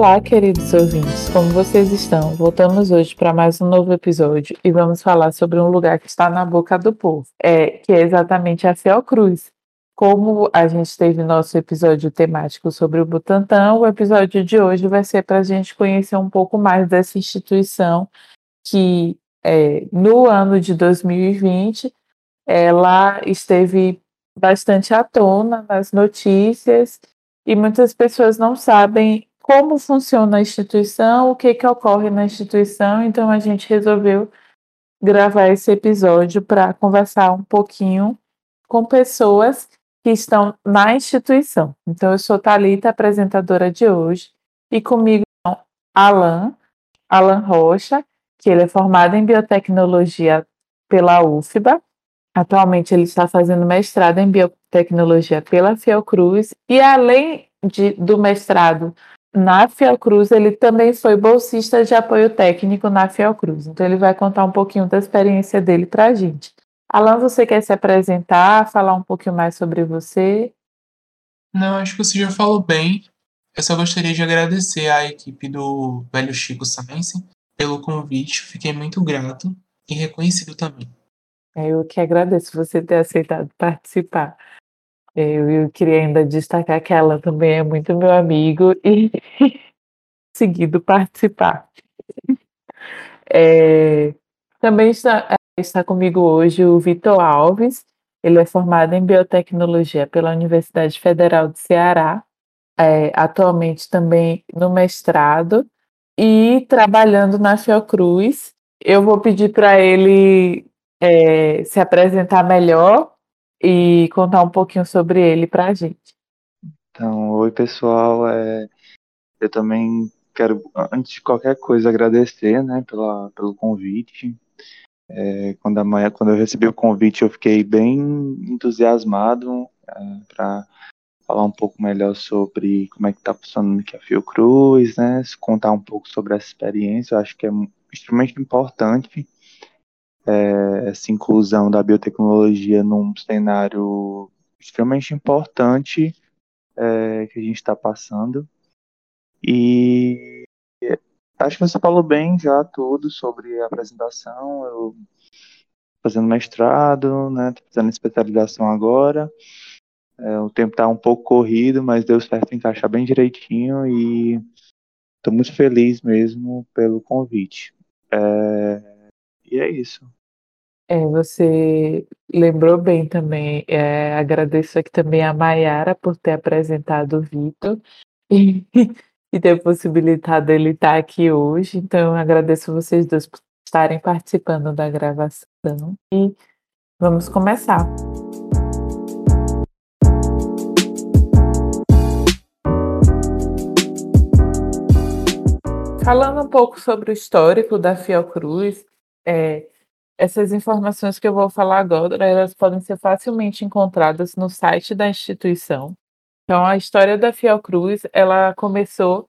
Olá, queridos ouvintes, como vocês estão? Voltamos hoje para mais um novo episódio e vamos falar sobre um lugar que está na boca do povo, é, que é exatamente a Fiocruz. Como a gente teve nosso episódio temático sobre o Butantan, o episódio de hoje vai ser para a gente conhecer um pouco mais dessa instituição que, é, no ano de 2020, ela esteve bastante à tona nas notícias e muitas pessoas não sabem como funciona a instituição, o que, que ocorre na instituição, então a gente resolveu gravar esse episódio para conversar um pouquinho com pessoas que estão na instituição. Então, eu sou Talita, apresentadora de hoje, e comigo estão Alan, Alan Rocha, que ele é formado em biotecnologia pela UFBA. Atualmente ele está fazendo mestrado em biotecnologia pela Fiocruz e além de, do mestrado na Fiocruz, ele também foi bolsista de apoio técnico na Fiocruz. Então, ele vai contar um pouquinho da experiência dele para a gente. Alan, você quer se apresentar, falar um pouquinho mais sobre você? Não, acho que você já falou bem. Eu só gostaria de agradecer à equipe do Velho Chico Science pelo convite. Fiquei muito grato e reconhecido também. É, eu que agradeço você ter aceitado participar. Eu, eu queria ainda destacar que ela também é muito meu amigo e seguido participar. É, também está, é, está comigo hoje o Vitor Alves. Ele é formado em biotecnologia pela Universidade Federal do Ceará, é, atualmente também no mestrado e trabalhando na Fiocruz. Eu vou pedir para ele é, se apresentar melhor e contar um pouquinho sobre ele para a gente. Então, oi pessoal, é, eu também quero, antes de qualquer coisa, agradecer né, pela, pelo convite. É, quando, a, quando eu recebi o convite, eu fiquei bem entusiasmado é, para falar um pouco melhor sobre como é que está funcionando aqui a Fiocruz, né, contar um pouco sobre essa experiência. Eu acho que é extremamente importante é, essa inclusão da biotecnologia num cenário extremamente importante é, que a gente está passando. E acho que você falou bem já tudo sobre a apresentação. Eu fazendo mestrado, né? Tô fazendo especialização agora. É, o tempo está um pouco corrido, mas deu certo encaixar bem direitinho e estou muito feliz mesmo pelo convite. É, e é isso. É, você lembrou bem também. É, agradeço aqui também a Mayara por ter apresentado o Vitor e, e ter possibilitado ele estar aqui hoje. Então, agradeço vocês dois por estarem participando da gravação e vamos começar. Falando um pouco sobre o histórico da Fiocruz, é, essas informações que eu vou falar agora, elas podem ser facilmente encontradas no site da instituição. Então, a história da Fiocruz, ela começou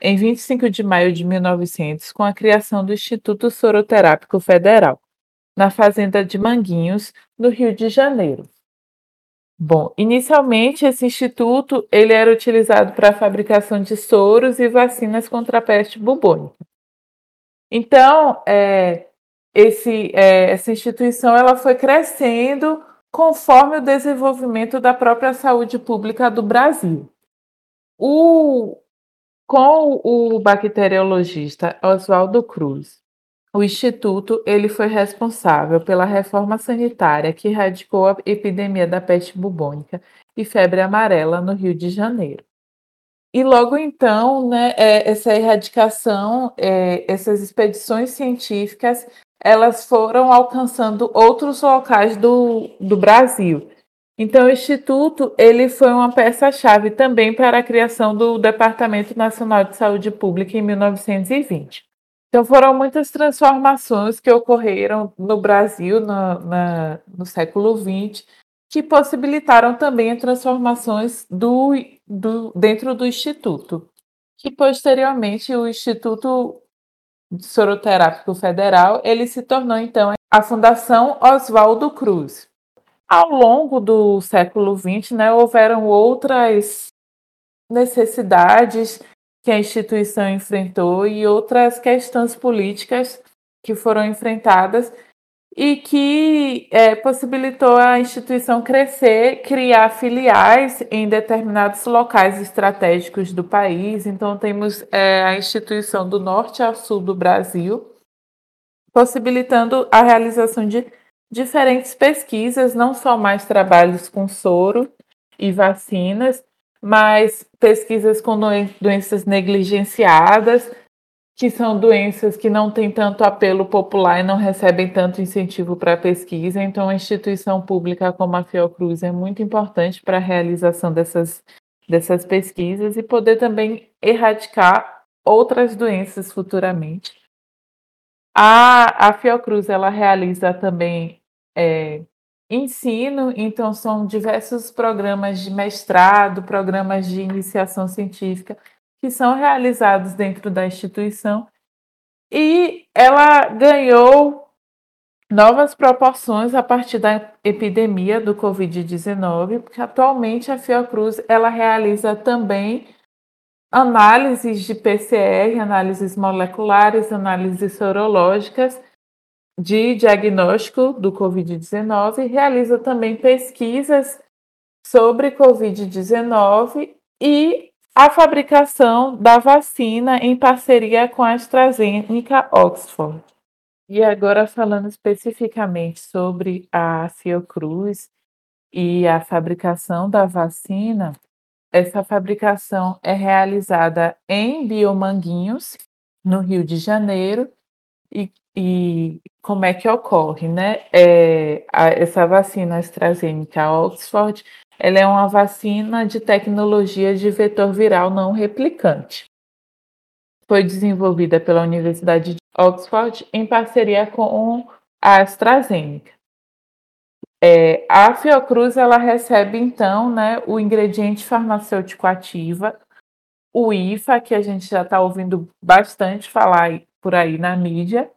em 25 de maio de 1900 com a criação do Instituto Soroterápico Federal, na fazenda de Manguinhos, no Rio de Janeiro. Bom, inicialmente esse instituto ele era utilizado para a fabricação de soros e vacinas contra a peste bubônica. Então, é, esse, é, essa instituição ela foi crescendo conforme o desenvolvimento da própria saúde pública do Brasil. O, com o bacteriologista Oswaldo Cruz, o instituto ele foi responsável pela reforma sanitária que erradicou a epidemia da peste bubônica e febre amarela no Rio de Janeiro. E logo então, né, é, essa erradicação, é, essas expedições científicas, elas foram alcançando outros locais do, do Brasil. Então, o Instituto ele foi uma peça-chave também para a criação do Departamento Nacional de Saúde Pública em 1920. Então, foram muitas transformações que ocorreram no Brasil no, na, no século XX, que possibilitaram também transformações do, do, dentro do Instituto. Que posteriormente o Instituto Soroterápico Federal, ele se tornou então a Fundação Oswaldo Cruz. Ao longo do século XX, né, houveram outras necessidades que a instituição enfrentou e outras questões políticas que foram enfrentadas e que é, possibilitou a instituição crescer, criar filiais em determinados locais estratégicos do país. Então, temos é, a instituição do norte ao sul do Brasil, possibilitando a realização de diferentes pesquisas, não só mais trabalhos com soro e vacinas, mas pesquisas com doenças negligenciadas, que são doenças que não têm tanto apelo popular e não recebem tanto incentivo para a pesquisa. Então, a instituição pública como a Fiocruz é muito importante para a realização dessas, dessas pesquisas e poder também erradicar outras doenças futuramente. A, a Fiocruz ela realiza também é, ensino, então são diversos programas de mestrado, programas de iniciação científica que são realizados dentro da instituição. E ela ganhou novas proporções a partir da epidemia do Covid-19, porque atualmente a Fiocruz ela realiza também análises de PCR, análises moleculares, análises sorológicas de diagnóstico do Covid-19 e realiza também pesquisas sobre Covid-19 e a fabricação da vacina em parceria com a AstraZeneca Oxford. E agora falando especificamente sobre a Fiocruz e a fabricação da vacina, essa fabricação é realizada em Biomanguinhos, no Rio de Janeiro, e, e como é que ocorre, né? É, a, essa vacina AstraZeneca Oxford ela é uma vacina de tecnologia de vetor viral não replicante. Foi desenvolvida pela Universidade de Oxford em parceria com a AstraZeneca. É, a Fiocruz ela recebe então né, o ingrediente farmacêutico ativa, o IFA, que a gente já está ouvindo bastante falar por aí na mídia,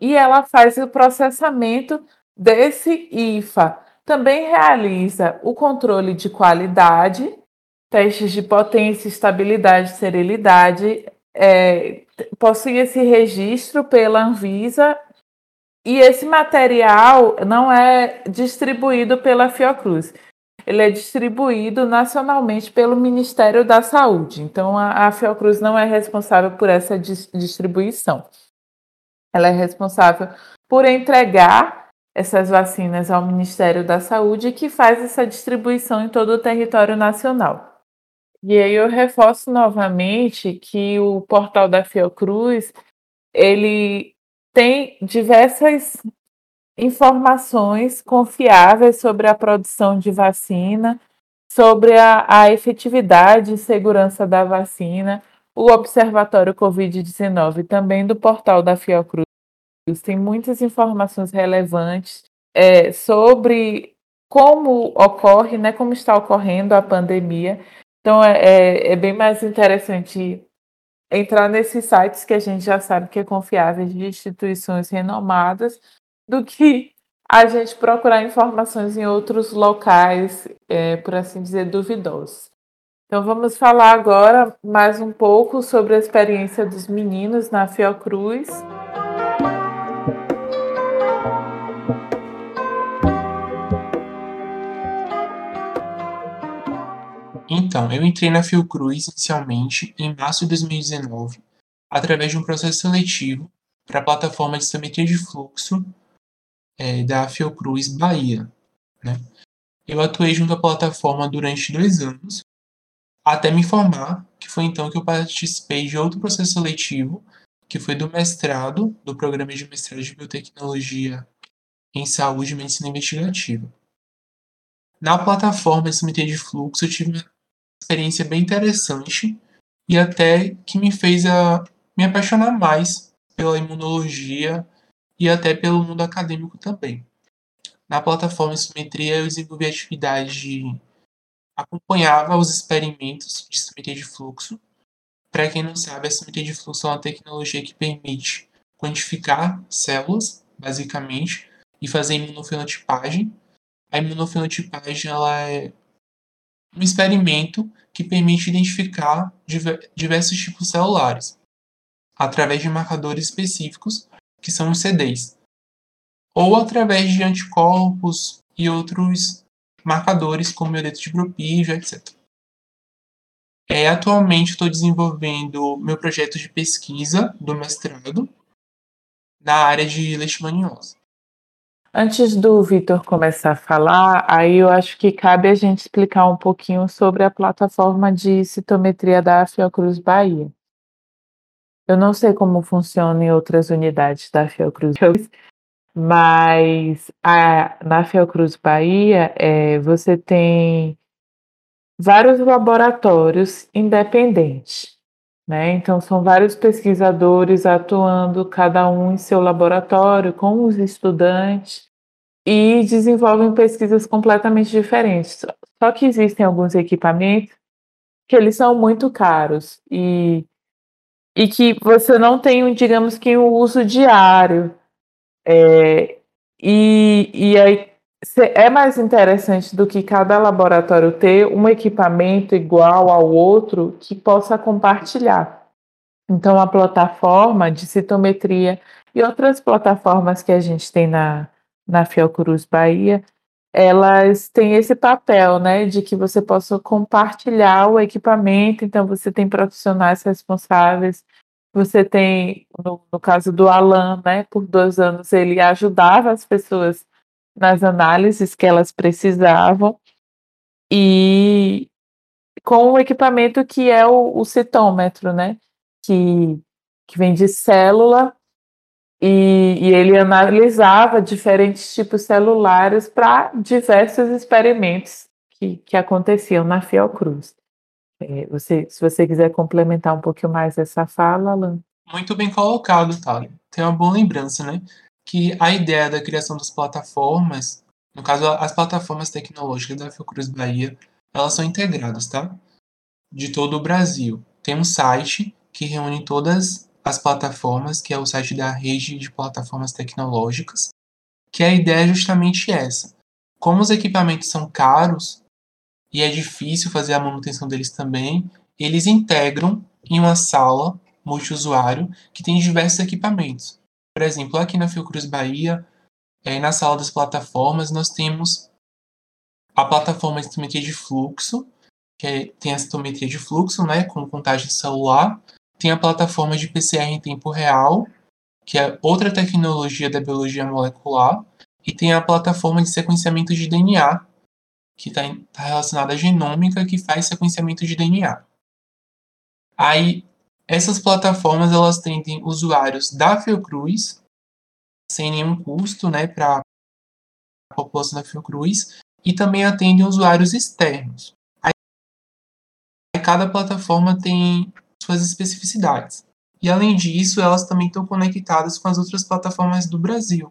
e ela faz o processamento desse IFA também realiza o controle de qualidade, testes de potência, estabilidade, serenidade, é, possui esse registro pela Anvisa e esse material não é distribuído pela Fiocruz. Ele é distribuído nacionalmente pelo Ministério da Saúde. Então, a, a Fiocruz não é responsável por essa dis distribuição. Ela é responsável por entregar essas vacinas ao Ministério da Saúde, que faz essa distribuição em todo o território nacional. E aí eu reforço novamente que o portal da Fiocruz, ele tem diversas informações confiáveis sobre a produção de vacina, sobre a, a efetividade e segurança da vacina, o Observatório Covid-19 também do portal da Fiocruz tem muitas informações relevantes é, sobre como ocorre, né, como está ocorrendo a pandemia. Então é, é, é, bem mais interessante entrar nesses sites que a gente já sabe que é confiável de instituições renomadas do que a gente procurar informações em outros locais, é, por assim dizer, duvidosos. Então vamos falar agora mais um pouco sobre a experiência dos meninos na Fiocruz. Então, eu entrei na Fiocruz inicialmente em março de 2019, através de um processo seletivo para a plataforma de simetria de fluxo é, da Fiocruz Bahia. Né? Eu atuei junto à plataforma durante dois anos, até me formar, que foi então que eu participei de outro processo seletivo, que foi do mestrado, do programa de mestrado de biotecnologia em saúde e medicina investigativa. Na plataforma de simetria de fluxo, eu tive experiência bem interessante e até que me fez a, me apaixonar mais pela imunologia e até pelo mundo acadêmico também. Na plataforma Simetria eu desenvolvi atividade de acompanhava os experimentos de simetria de fluxo. Para quem não sabe, a simetria de fluxo é uma tecnologia que permite quantificar células, basicamente, e fazer imunofenotipagem. A imunofenotipagem ela é um experimento que permite identificar diversos tipos celulares através de marcadores específicos, que são os CDs, ou através de anticorpos e outros marcadores como iodeto de propígio, etc. É, atualmente estou desenvolvendo meu projeto de pesquisa do mestrado na área de leishmaniose. Antes do Vitor começar a falar, aí eu acho que cabe a gente explicar um pouquinho sobre a plataforma de citometria da Fiocruz Bahia. Eu não sei como funciona em outras unidades da Fiocruz, mas a, na Fiocruz Bahia é, você tem vários laboratórios independentes. Né? Então, são vários pesquisadores atuando, cada um em seu laboratório, com os estudantes, e desenvolvem pesquisas completamente diferentes. Só que existem alguns equipamentos que eles são muito caros e, e que você não tem, digamos que, um uso diário. É, e, e aí é mais interessante do que cada laboratório ter um equipamento igual ao outro que possa compartilhar. Então, a plataforma de citometria e outras plataformas que a gente tem na, na Fiocruz Bahia, elas têm esse papel, né, de que você possa compartilhar o equipamento. Então, você tem profissionais responsáveis. Você tem, no, no caso do Alan, né, por dois anos ele ajudava as pessoas nas análises que elas precisavam e com o equipamento que é o, o citômetro, né? Que, que vem de célula e, e ele analisava diferentes tipos celulares para diversos experimentos que, que aconteciam na Fiocruz. É, você, se você quiser complementar um pouquinho mais essa fala, Alan. Muito bem colocado, Thalia. Tem uma boa lembrança, né? Que a ideia da criação das plataformas, no caso as plataformas tecnológicas da Fiocruz Bahia, elas são integradas, tá? De todo o Brasil. Tem um site que reúne todas as plataformas, que é o site da rede de plataformas tecnológicas, que a ideia é justamente essa. Como os equipamentos são caros e é difícil fazer a manutenção deles também, eles integram em uma sala multiusuário que tem diversos equipamentos. Por exemplo, aqui na Fiocruz Bahia, é, na sala das plataformas, nós temos a plataforma de citometria de fluxo, que é, tem a citometria de fluxo, né, com contagem celular. Tem a plataforma de PCR em tempo real, que é outra tecnologia da biologia molecular. E tem a plataforma de sequenciamento de DNA, que está tá relacionada à genômica, que faz sequenciamento de DNA. Aí, essas plataformas elas tendem usuários da Fiocruz, sem nenhum custo né, para a população da Fiocruz, e também atendem usuários externos. Aí, cada plataforma tem suas especificidades. E além disso, elas também estão conectadas com as outras plataformas do Brasil.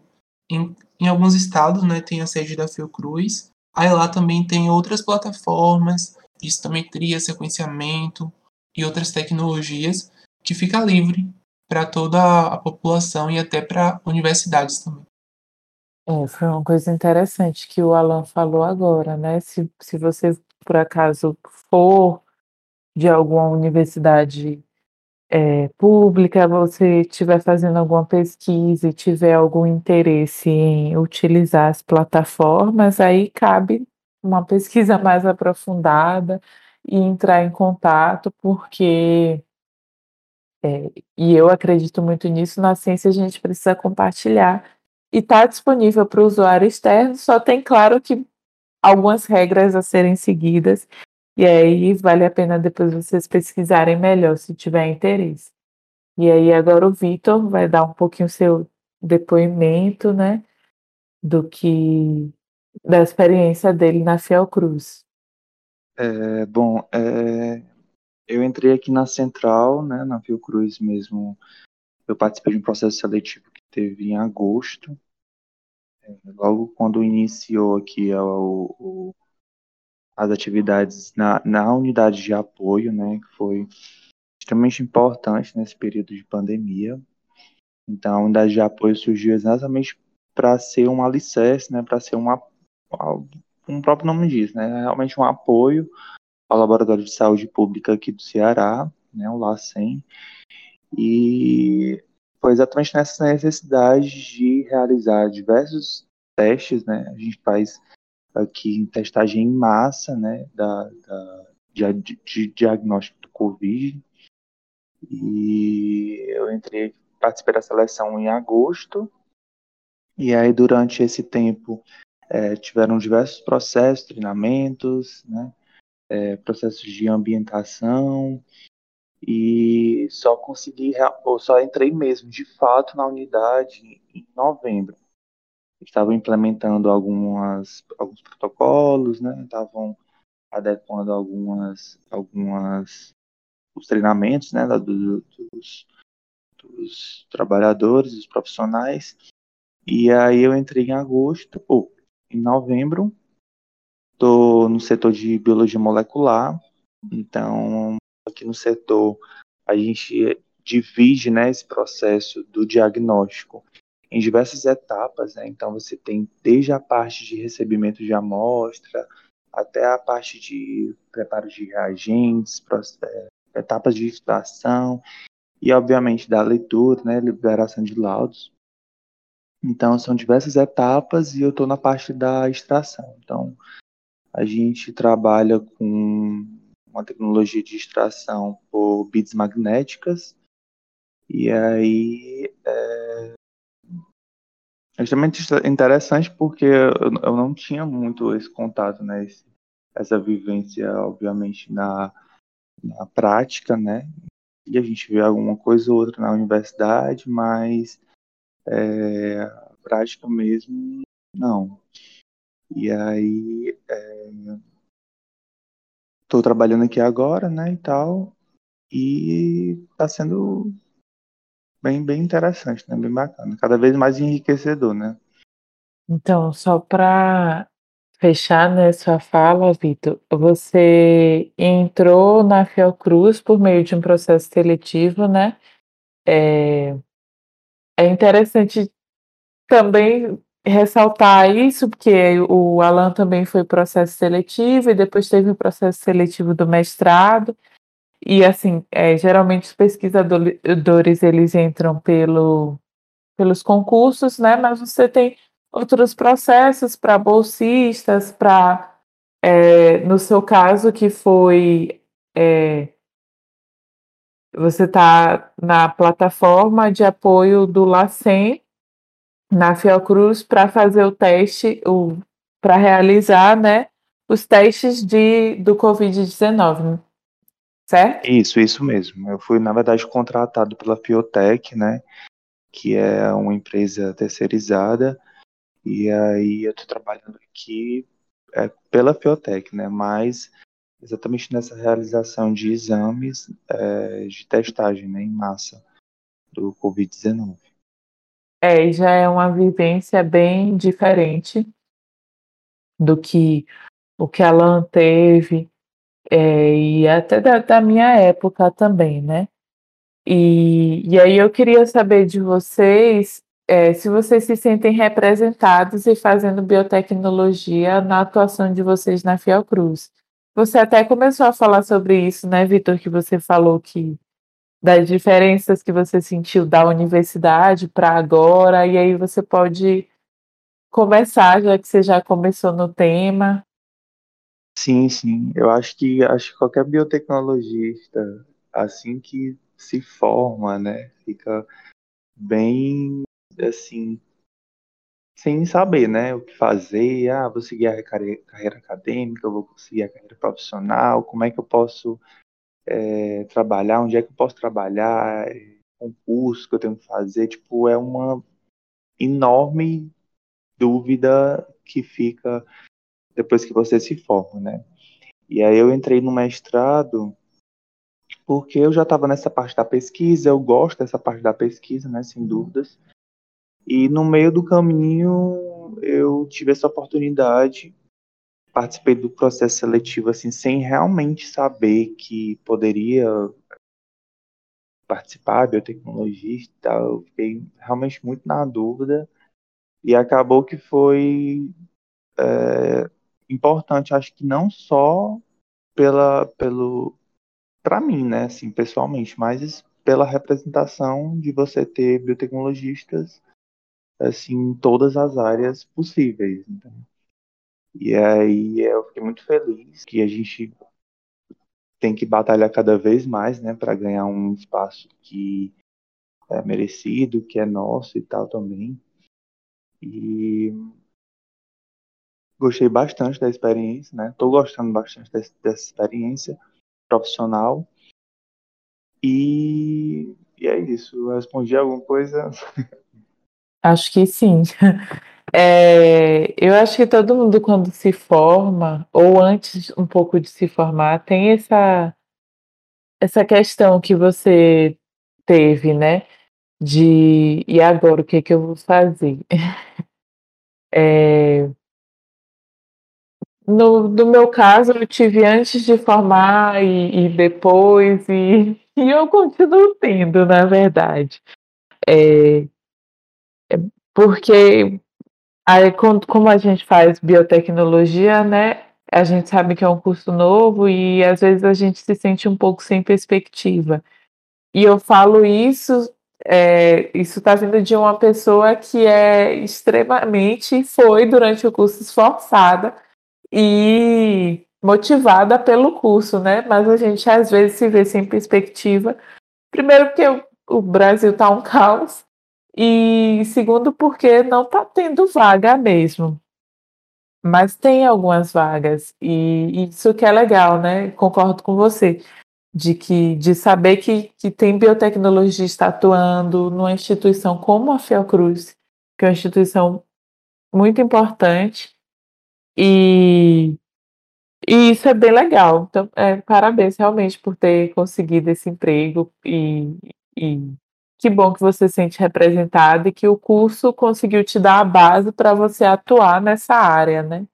Em, em alguns estados, né, tem a sede da Fiocruz, aí lá também tem outras plataformas de estometria, sequenciamento, e outras tecnologias que fica livre para toda a população e até para universidades também. É, foi uma coisa interessante que o Alan falou agora, né? Se, se você, por acaso, for de alguma universidade é, pública, você estiver fazendo alguma pesquisa e tiver algum interesse em utilizar as plataformas, aí cabe uma pesquisa mais aprofundada e entrar em contato, porque, é, e eu acredito muito nisso, na ciência a gente precisa compartilhar. E está disponível para o usuário externo, só tem, claro, que algumas regras a serem seguidas, e aí vale a pena depois vocês pesquisarem melhor, se tiver interesse. E aí agora o Vitor vai dar um pouquinho seu depoimento, né, do que da experiência dele na Fiocruz. É, bom, é, eu entrei aqui na Central, né, na Fiocruz mesmo. Eu participei de um processo seletivo que teve em agosto. É, logo quando iniciou aqui o, as atividades na, na unidade de apoio, né, que foi extremamente importante nesse período de pandemia. Então, a unidade de apoio surgiu exatamente para ser um alicerce, né, para ser uma, como o próprio nome diz, né, é realmente um apoio ao Laboratório de Saúde Pública aqui do Ceará, né, o LACEN, e foi exatamente nessa necessidade de realizar diversos testes, né, a gente faz aqui testagem em massa, né, da, da de, de diagnóstico do Covid, e eu entrei, participei da seleção em agosto, e aí durante esse tempo é, tiveram diversos processos, treinamentos, né, é, processos de ambientação, e só consegui, ou só entrei mesmo, de fato, na unidade em novembro. Estavam implementando algumas, alguns protocolos, né, estavam adequando algumas, algumas os treinamentos né, do, dos, trabalhadores, dos profissionais. E aí eu entrei em agosto, ou em novembro, estou no setor de biologia molecular. Então, aqui no setor, a gente divide né, esse processo do diagnóstico em diversas etapas. Né? Então, você tem desde a parte de recebimento de amostra, até a parte de preparo de reagentes, é, etapas de extração e, obviamente, da leitura, né, liberação de laudos. Então, são diversas etapas e eu estou na parte da extração. Então, a gente trabalha com uma tecnologia de extração por bits magnéticas e aí é, é extremamente interessante porque eu, eu não tinha muito esse contato, né, esse, essa vivência, obviamente, na na prática, né? E a gente vê alguma coisa ou outra na universidade, mas é, prática mesmo, não. E aí, estou é, trabalhando aqui agora, né, e tal, e está sendo bem, bem interessante, né, bem bacana, cada vez mais enriquecedor, né. Então, só para fechar, né, sua fala, Vitor, você entrou na Fiocruz por meio de um processo seletivo, né? É, é interessante também ressaltar isso, porque o Alan também foi processo seletivo e depois teve o processo seletivo do mestrado. E assim, é, geralmente os pesquisadores eles entram pelo, pelos concursos, né? Mas você tem outros processos para bolsistas, para, é, no seu caso, que foi. É, você está na plataforma de apoio do LACEN, na Fiocruz, para fazer o teste, para realizar né, os testes de, do Covid-19, certo? Isso, isso mesmo. Eu fui, na verdade, contratado pela Fiotech, né, que é uma empresa terceirizada, e aí eu estou trabalhando aqui é, pela Fiotec, né? Mas exatamente nessa realização de exames é, de testagem né, em massa do Covid-19. É, já é uma vivência bem diferente do que o que a Alan teve, é, e até da, da, minha época também, né? E, e aí eu queria saber de vocês é, se vocês se sentem representados e fazendo biotecnologia na atuação de vocês na Fiocruz. Você até começou a falar sobre isso, né, Vitor, que você falou que das diferenças que você sentiu da universidade para agora, e aí você pode começar, já que você já começou no tema. Sim, sim. Eu acho que acho que qualquer biotecnologista, assim que se forma, né, fica bem assim, sem saber, né, o que fazer, ah, vou seguir a carreira, acadêmica, vou seguir a carreira profissional, como é que eu posso é, trabalhar, onde é que eu posso trabalhar, concurso que eu tenho que fazer, tipo, é uma enorme dúvida que fica depois que você se forma, né? E aí eu entrei no mestrado porque eu já estava nessa parte da pesquisa, eu gosto dessa parte da pesquisa, né, sem dúvidas. E no meio do caminho eu tive essa oportunidade, participei do processo seletivo assim sem realmente saber que poderia participar, biotecnologista e tal. Eu fiquei realmente muito na dúvida e acabou que foi é, importante, acho que não só pela, pelo, para mim, né, assim, pessoalmente, mas pela representação de você ter biotecnologistas, assim, em todas as áreas possíveis. E aí eu fiquei muito feliz que a gente tem que batalhar cada vez mais, né, para ganhar um espaço que é merecido, que é nosso e tal também. E gostei bastante da experiência, né? Tô gostando bastante dessa, dessa experiência profissional. E, e é isso. Eu respondi alguma coisa? Acho que sim. É, eu acho que todo mundo, quando se forma, ou antes um pouco de se formar, tem essa, essa questão que você teve, né? De e agora o que, é que eu vou fazer? É, no, no meu caso, eu tive antes de formar e, e depois, e, e eu continuo tendo, na verdade. É, porque aí, como a gente faz biotecnologia, né? A gente sabe que é um curso novo e às vezes a gente se sente um pouco sem perspectiva. E eu falo isso, é, isso está vindo de uma pessoa que é extremamente, foi durante o curso esforçada e motivada pelo curso, né? Mas a gente às vezes se vê sem perspectiva. Primeiro porque o, Brasil está um caos e segundo porque não está tendo vaga mesmo. Mas tem algumas vagas e isso que é legal, né? Concordo com você de que de saber que, que tem biotecnologia atuando numa instituição como a Fiocruz, que é uma instituição muito importante e, e isso é bem legal. Então, é, parabéns realmente por ter conseguido esse emprego e, e que bom que você se sente representado e que o curso conseguiu te dar a base para você atuar nessa área, né?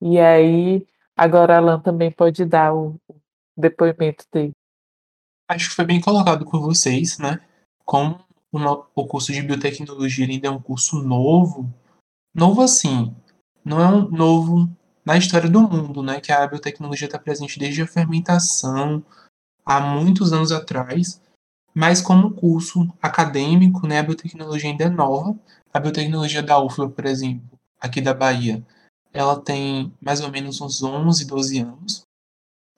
E aí, agora a Alan também pode dar o depoimento dele. Acho que foi bem colocado por vocês, né? Como o, curso de biotecnologia ainda é um curso novo, novo assim, não é um novo na história do mundo, né? Que a biotecnologia está presente desde a fermentação, há muitos anos atrás, mas como curso acadêmico, né? A biotecnologia ainda é nova. A biotecnologia da UFLA, por exemplo, aqui da Bahia, ela tem mais ou menos uns 11, 12 anos.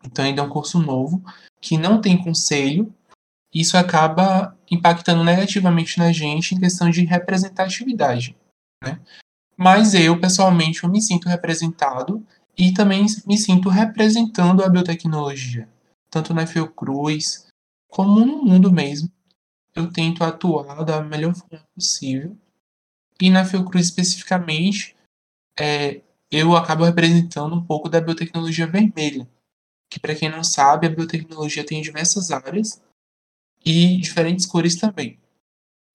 Então ainda é um curso novo que não tem conselho. Isso acaba impactando negativamente na gente em questão de representatividade, né? Mas eu, pessoalmente, eu me sinto representado e também me sinto representando a biotecnologia, tanto na Fiocruz como no mundo mesmo. Eu tento atuar da melhor forma possível. E na Fiocruz especificamente, é, eu acabo representando um pouco da biotecnologia vermelha, que para quem não sabe, a biotecnologia tem diversas áreas e diferentes cores também.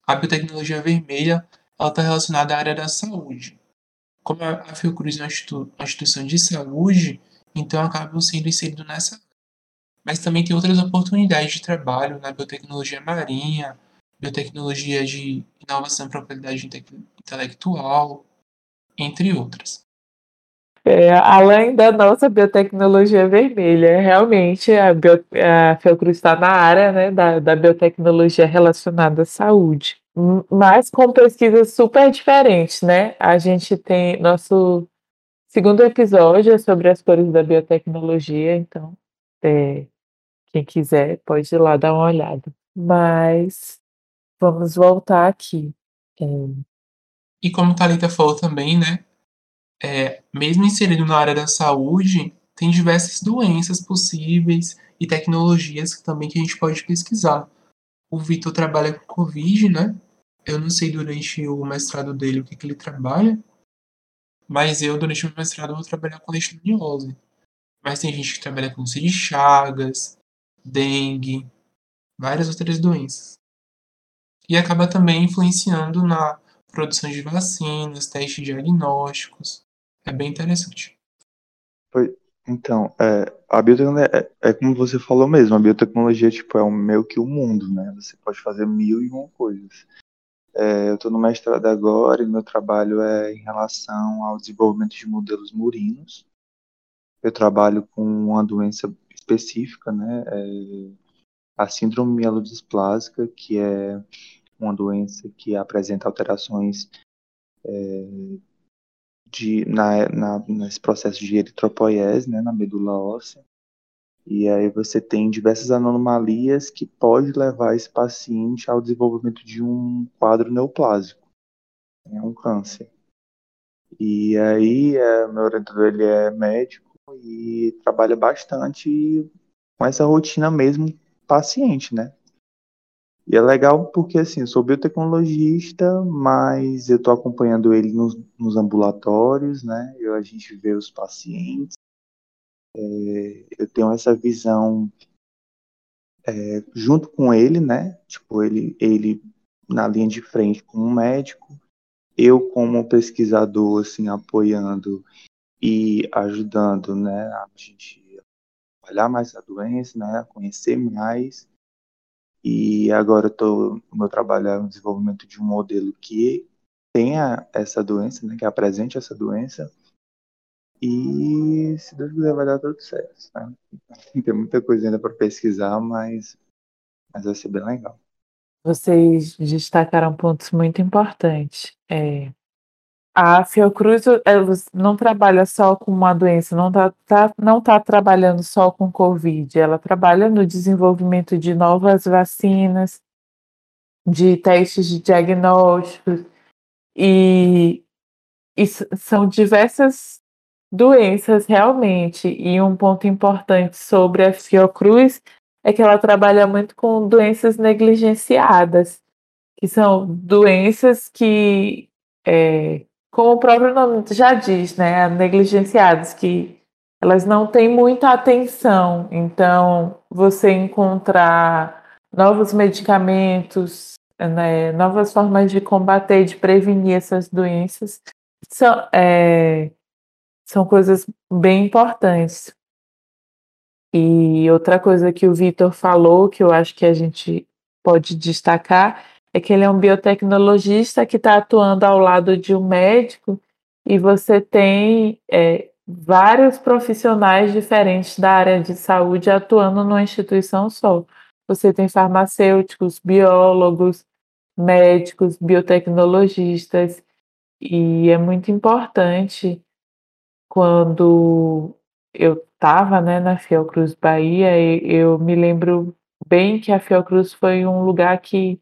A biotecnologia vermelha está relacionada à área da saúde. Como a Fiocruz é uma, institu uma instituição de saúde, então acabam sendo inseridos nessa. Mas também tem outras oportunidades de trabalho na biotecnologia marinha, biotecnologia de inovação e propriedade intelectual, entre outras. É, além da nossa biotecnologia vermelha, realmente a, bio, a Fiocruz está na área né, da, da biotecnologia relacionada à saúde, mas com pesquisas super diferentes, né? A gente tem nosso segundo episódio é sobre as cores da biotecnologia, então é, quem quiser pode ir lá dar uma olhada. Mas vamos voltar aqui. É... E como Thalita falou também, né? é, mesmo inserido na área da saúde, tem diversas doenças possíveis e tecnologias também que a gente pode pesquisar. O Vitor trabalha com Covid, né? Eu não sei durante o mestrado dele o que, que ele trabalha, mas eu, durante o mestrado, vou trabalhar com leishmaniose. Mas tem gente que trabalha com de Chagas, dengue, várias outras doenças. E acaba também influenciando na produção de vacinas, testes diagnósticos, é bem interessante. Foi, então, é, a biotecnologia é, é, como você falou mesmo, a biotecnologia tipo, é um, meio que o um mundo, né? Você pode fazer mil e uma coisas. É, eu estou no mestrado agora e meu trabalho é em relação ao desenvolvimento de modelos murinos eu trabalho com uma doença específica, né? É a síndrome mielodisplásica, que é uma doença que apresenta alterações é, de, na, na, nesse processo de eritropoiese, né, na medula óssea. E aí você tem diversas anomalias que pode levar esse paciente ao desenvolvimento de um quadro neoplásico, é um câncer. E aí é, meu orientador ele é médico e trabalha bastante com essa rotina mesmo paciente, né? E é legal porque, assim, sou biotecnologista, mas eu estou acompanhando ele nos, nos, ambulatórios, né? Eu, a gente vê os pacientes. É, eu tenho essa visão é, junto com ele, né? Tipo, ele, ele na linha de frente como médico, eu como pesquisador, assim, apoiando e ajudando, né, a gente trabalhar mais a doença, né, a conhecer mais. E agora o meu trabalho é o desenvolvimento de um modelo que tenha essa doença, né, que apresente essa doença. E se Deus quiser vai dar tudo certo. Né? Tem muita coisa ainda para pesquisar, mas, mas vai ser bem legal. Vocês destacaram pontos muito importantes. É, a Fiocruz não trabalha só com uma doença, não está tá, não tá trabalhando só com Covid, ela trabalha no desenvolvimento de novas vacinas, de testes de diagnósticos, e, e são diversas doenças realmente. E um ponto importante sobre a Fiocruz é que ela trabalha muito com doenças negligenciadas, que são doenças que é, como o próprio nome já diz, né, negligenciadas, que elas não têm muita atenção. Então, você encontrar novos medicamentos, né, novas formas de combater, de prevenir essas doenças, são, é, são coisas bem importantes. E outra coisa que o Vitor falou, que eu acho que a gente pode destacar, é que ele é um biotecnologista que está atuando ao lado de um médico e você tem é, vários profissionais diferentes da área de saúde atuando numa instituição só. Você tem farmacêuticos, biólogos, médicos, biotecnologistas, e é muito importante quando eu estava né, na Fiocruz Bahia, eu me lembro bem que a Fiocruz foi um lugar que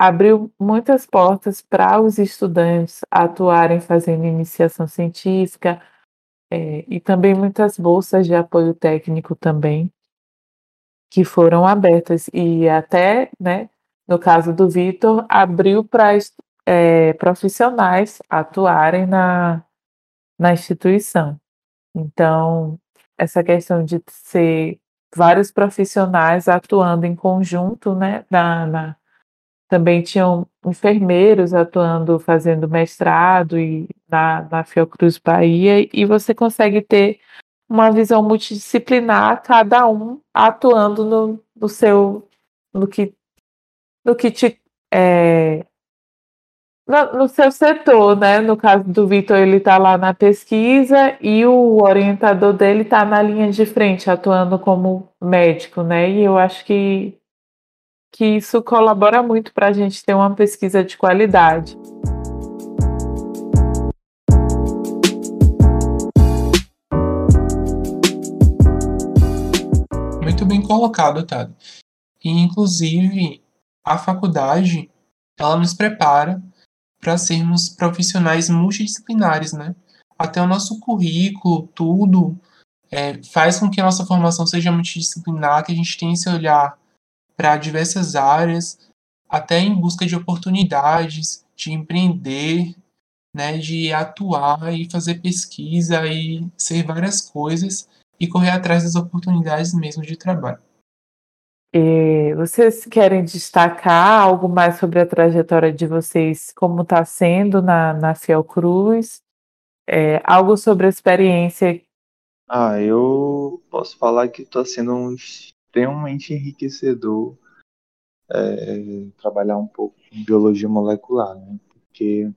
abriu muitas portas para os estudantes atuarem fazendo iniciação científica é, e também muitas bolsas de apoio técnico também que foram abertas e até, né, no caso do Vitor, abriu para é, profissionais atuarem na, na instituição. Então, essa questão de ser vários profissionais atuando em conjunto, né, na, na também tinham enfermeiros atuando, fazendo mestrado e na, na Fiocruz Bahia, e você consegue ter uma visão multidisciplinar, cada um atuando no, no seu, no que, no que te, é, no, no, seu setor, né? No caso do Vitor, ele está lá na pesquisa e o orientador dele está na linha de frente, atuando como médico, né? E eu acho que que isso colabora muito para a gente ter uma pesquisa de qualidade. Muito bem colocado, Tado. E, inclusive, a faculdade, ela nos prepara para sermos profissionais multidisciplinares, né? Até o nosso currículo, tudo, é, faz com que a nossa formação seja multidisciplinar, que a gente tenha esse olhar para diversas áreas, até em busca de oportunidades, de empreender, né, de atuar e fazer pesquisa e ser várias coisas e correr atrás das oportunidades mesmo de trabalho. E vocês querem destacar algo mais sobre a trajetória de vocês, como está sendo na, na Fiocruz? É, algo sobre a experiência? Ah, eu posso falar que está sendo um extremamente enriquecedor é, trabalhar um pouco em biologia molecular, né? Porque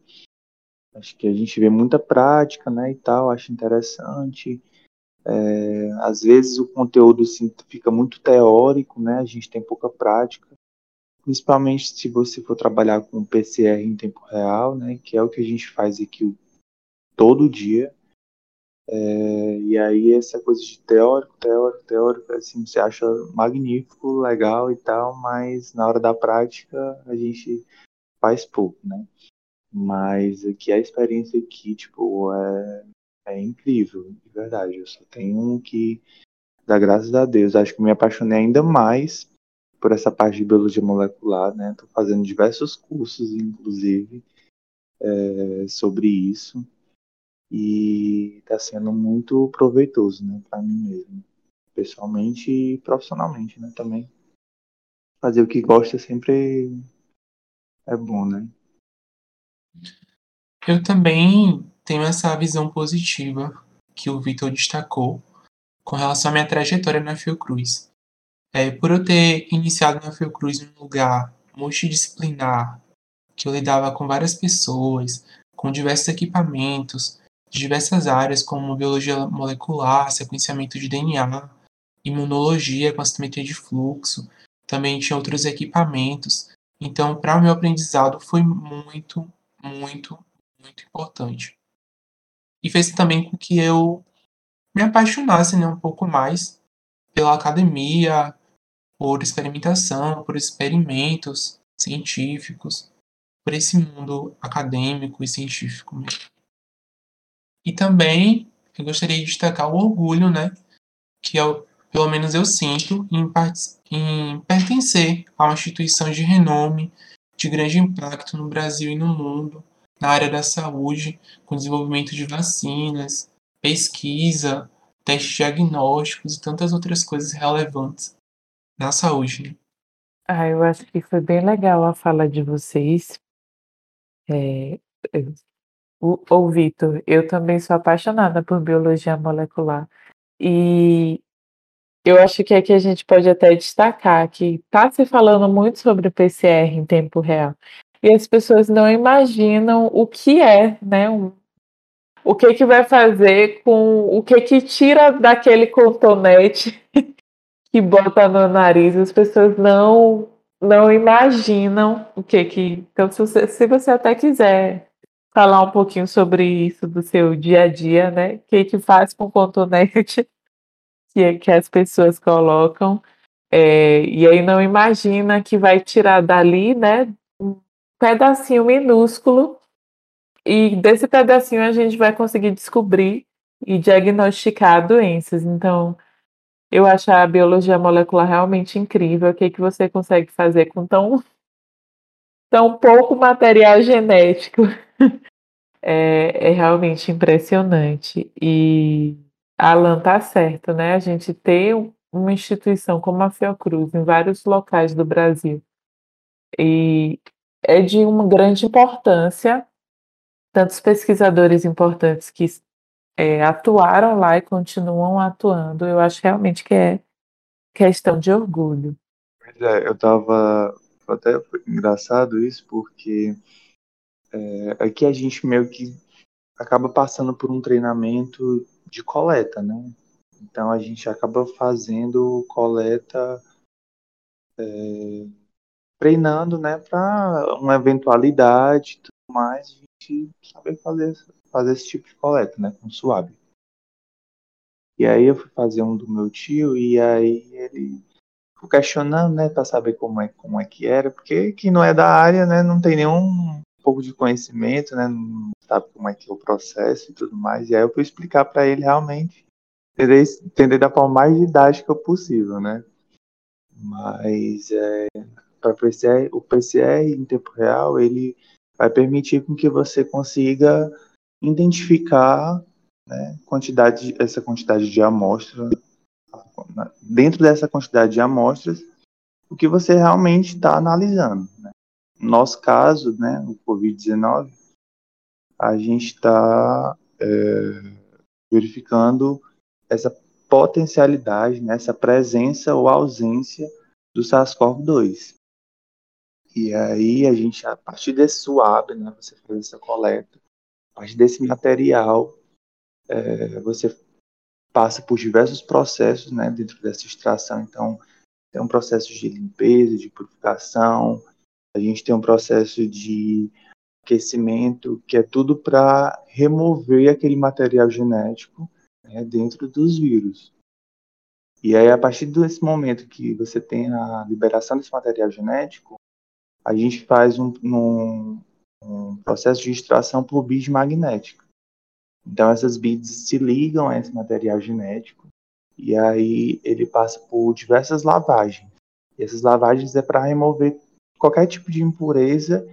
acho que a gente vê muita prática, né, e tal, acho interessante. É, às vezes o conteúdo assim, fica muito teórico, né? A gente tem pouca prática, principalmente se você for trabalhar com PCR em tempo real, né? Que é o que a gente faz aqui todo dia. É, e aí essa coisa de teórico, teórico, teórico, assim, você acha magnífico, legal e tal, mas na hora da prática a gente faz pouco, né? Mas aqui a experiência aqui, tipo, é, é incrível, de verdade. Eu só tenho que dar graças a Deus. Acho que me apaixonei ainda mais por essa parte de biologia molecular, né? Tô fazendo diversos cursos, inclusive, é, sobre isso e está sendo muito proveitoso, né, para mim mesmo, pessoalmente e profissionalmente, né, também. Fazer o que gosta sempre é bom, né? Eu também tenho essa visão positiva que o Vitor destacou com relação à minha trajetória na Fiocruz. É, por eu ter iniciado na Fiocruz em um lugar multidisciplinar, que eu lidava com várias pessoas, com diversos equipamentos, de diversas áreas, como biologia molecular, sequenciamento de DNA, imunologia com assimetria de fluxo, também tinha outros equipamentos. Então, para o meu aprendizado foi muito, muito, muito importante. E fez também com que eu me apaixonasse né, um pouco mais pela academia, por experimentação, por experimentos científicos, por esse mundo acadêmico e científico mesmo. E também eu gostaria de destacar o orgulho, né, que eu, pelo menos eu sinto em, em pertencer a uma instituição de renome, de grande impacto no Brasil e no mundo, na área da saúde, com desenvolvimento de vacinas, pesquisa, testes diagnósticos e tantas outras coisas relevantes na saúde. Né? Ah, eu acho que foi bem legal a fala de vocês. É, Ô, Vitor, eu também sou apaixonada por biologia molecular. E eu acho que aqui a gente pode até destacar que está se falando muito sobre PCR em tempo real. E as pessoas não imaginam o que é, né? O que que vai fazer com o que que tira daquele cotonete que bota no nariz. As pessoas não não imaginam o que que. Então, se você, se você até quiser falar um pouquinho sobre isso do seu dia a dia, né? O que, que faz com o cotonete que, que as pessoas colocam. É, e aí não imagina que vai tirar dali, né? Um pedacinho minúsculo. E desse pedacinho a gente vai conseguir descobrir e diagnosticar doenças. Então, eu acho a biologia molecular realmente incrível. O que, que você consegue fazer com tão, tão pouco material genético? é, é realmente impressionante. E Alan tá certo, né? A gente ter uma instituição como a Fiocruz em vários locais do Brasil e é de uma grande importância. Tantos pesquisadores importantes que é, atuaram lá e continuam atuando. Eu acho realmente que é questão de orgulho. Pois é, eu estava até engraçado isso porque é, aqui a gente meio que acaba passando por um treinamento de coleta, né? Então a gente acaba fazendo coleta, é, treinando, né, para uma eventualidade e tudo mais, a gente saber fazer, fazer esse tipo de coleta, né, com suave. E aí eu fui fazer um do meu tio e aí ele ficou questionando, né, para saber como é, como é que era, porque quem não é da área, né, não tem nenhum pouco de conhecimento, né? Não sabe como é que é o processo e tudo mais. E aí eu fui explicar para ele realmente entender, entender da forma mais didática possível, né? Mas é, para PCR, o PCR em tempo real ele vai permitir com que você consiga identificar né, quantidade, essa quantidade de amostras dentro dessa quantidade de amostras o que você realmente está analisando. No nosso caso, né, o Covid-19, a gente está é, verificando essa potencialidade, né, essa presença ou ausência do SARS-CoV-2. E aí a gente, a partir desse swab, né, você faz essa coleta, a partir desse material, é, você passa por diversos processos né, dentro dessa extração. Então, tem um processo de limpeza, de purificação, a gente tem um processo de aquecimento, que é tudo para remover aquele material genético né, dentro dos vírus. E aí, a partir desse momento que você tem a liberação desse material genético, a gente faz um, um, um processo de extração por bid magnética. Então, essas bids se ligam a esse material genético e aí ele passa por diversas lavagens. E essas lavagens é para remover qualquer tipo de impureza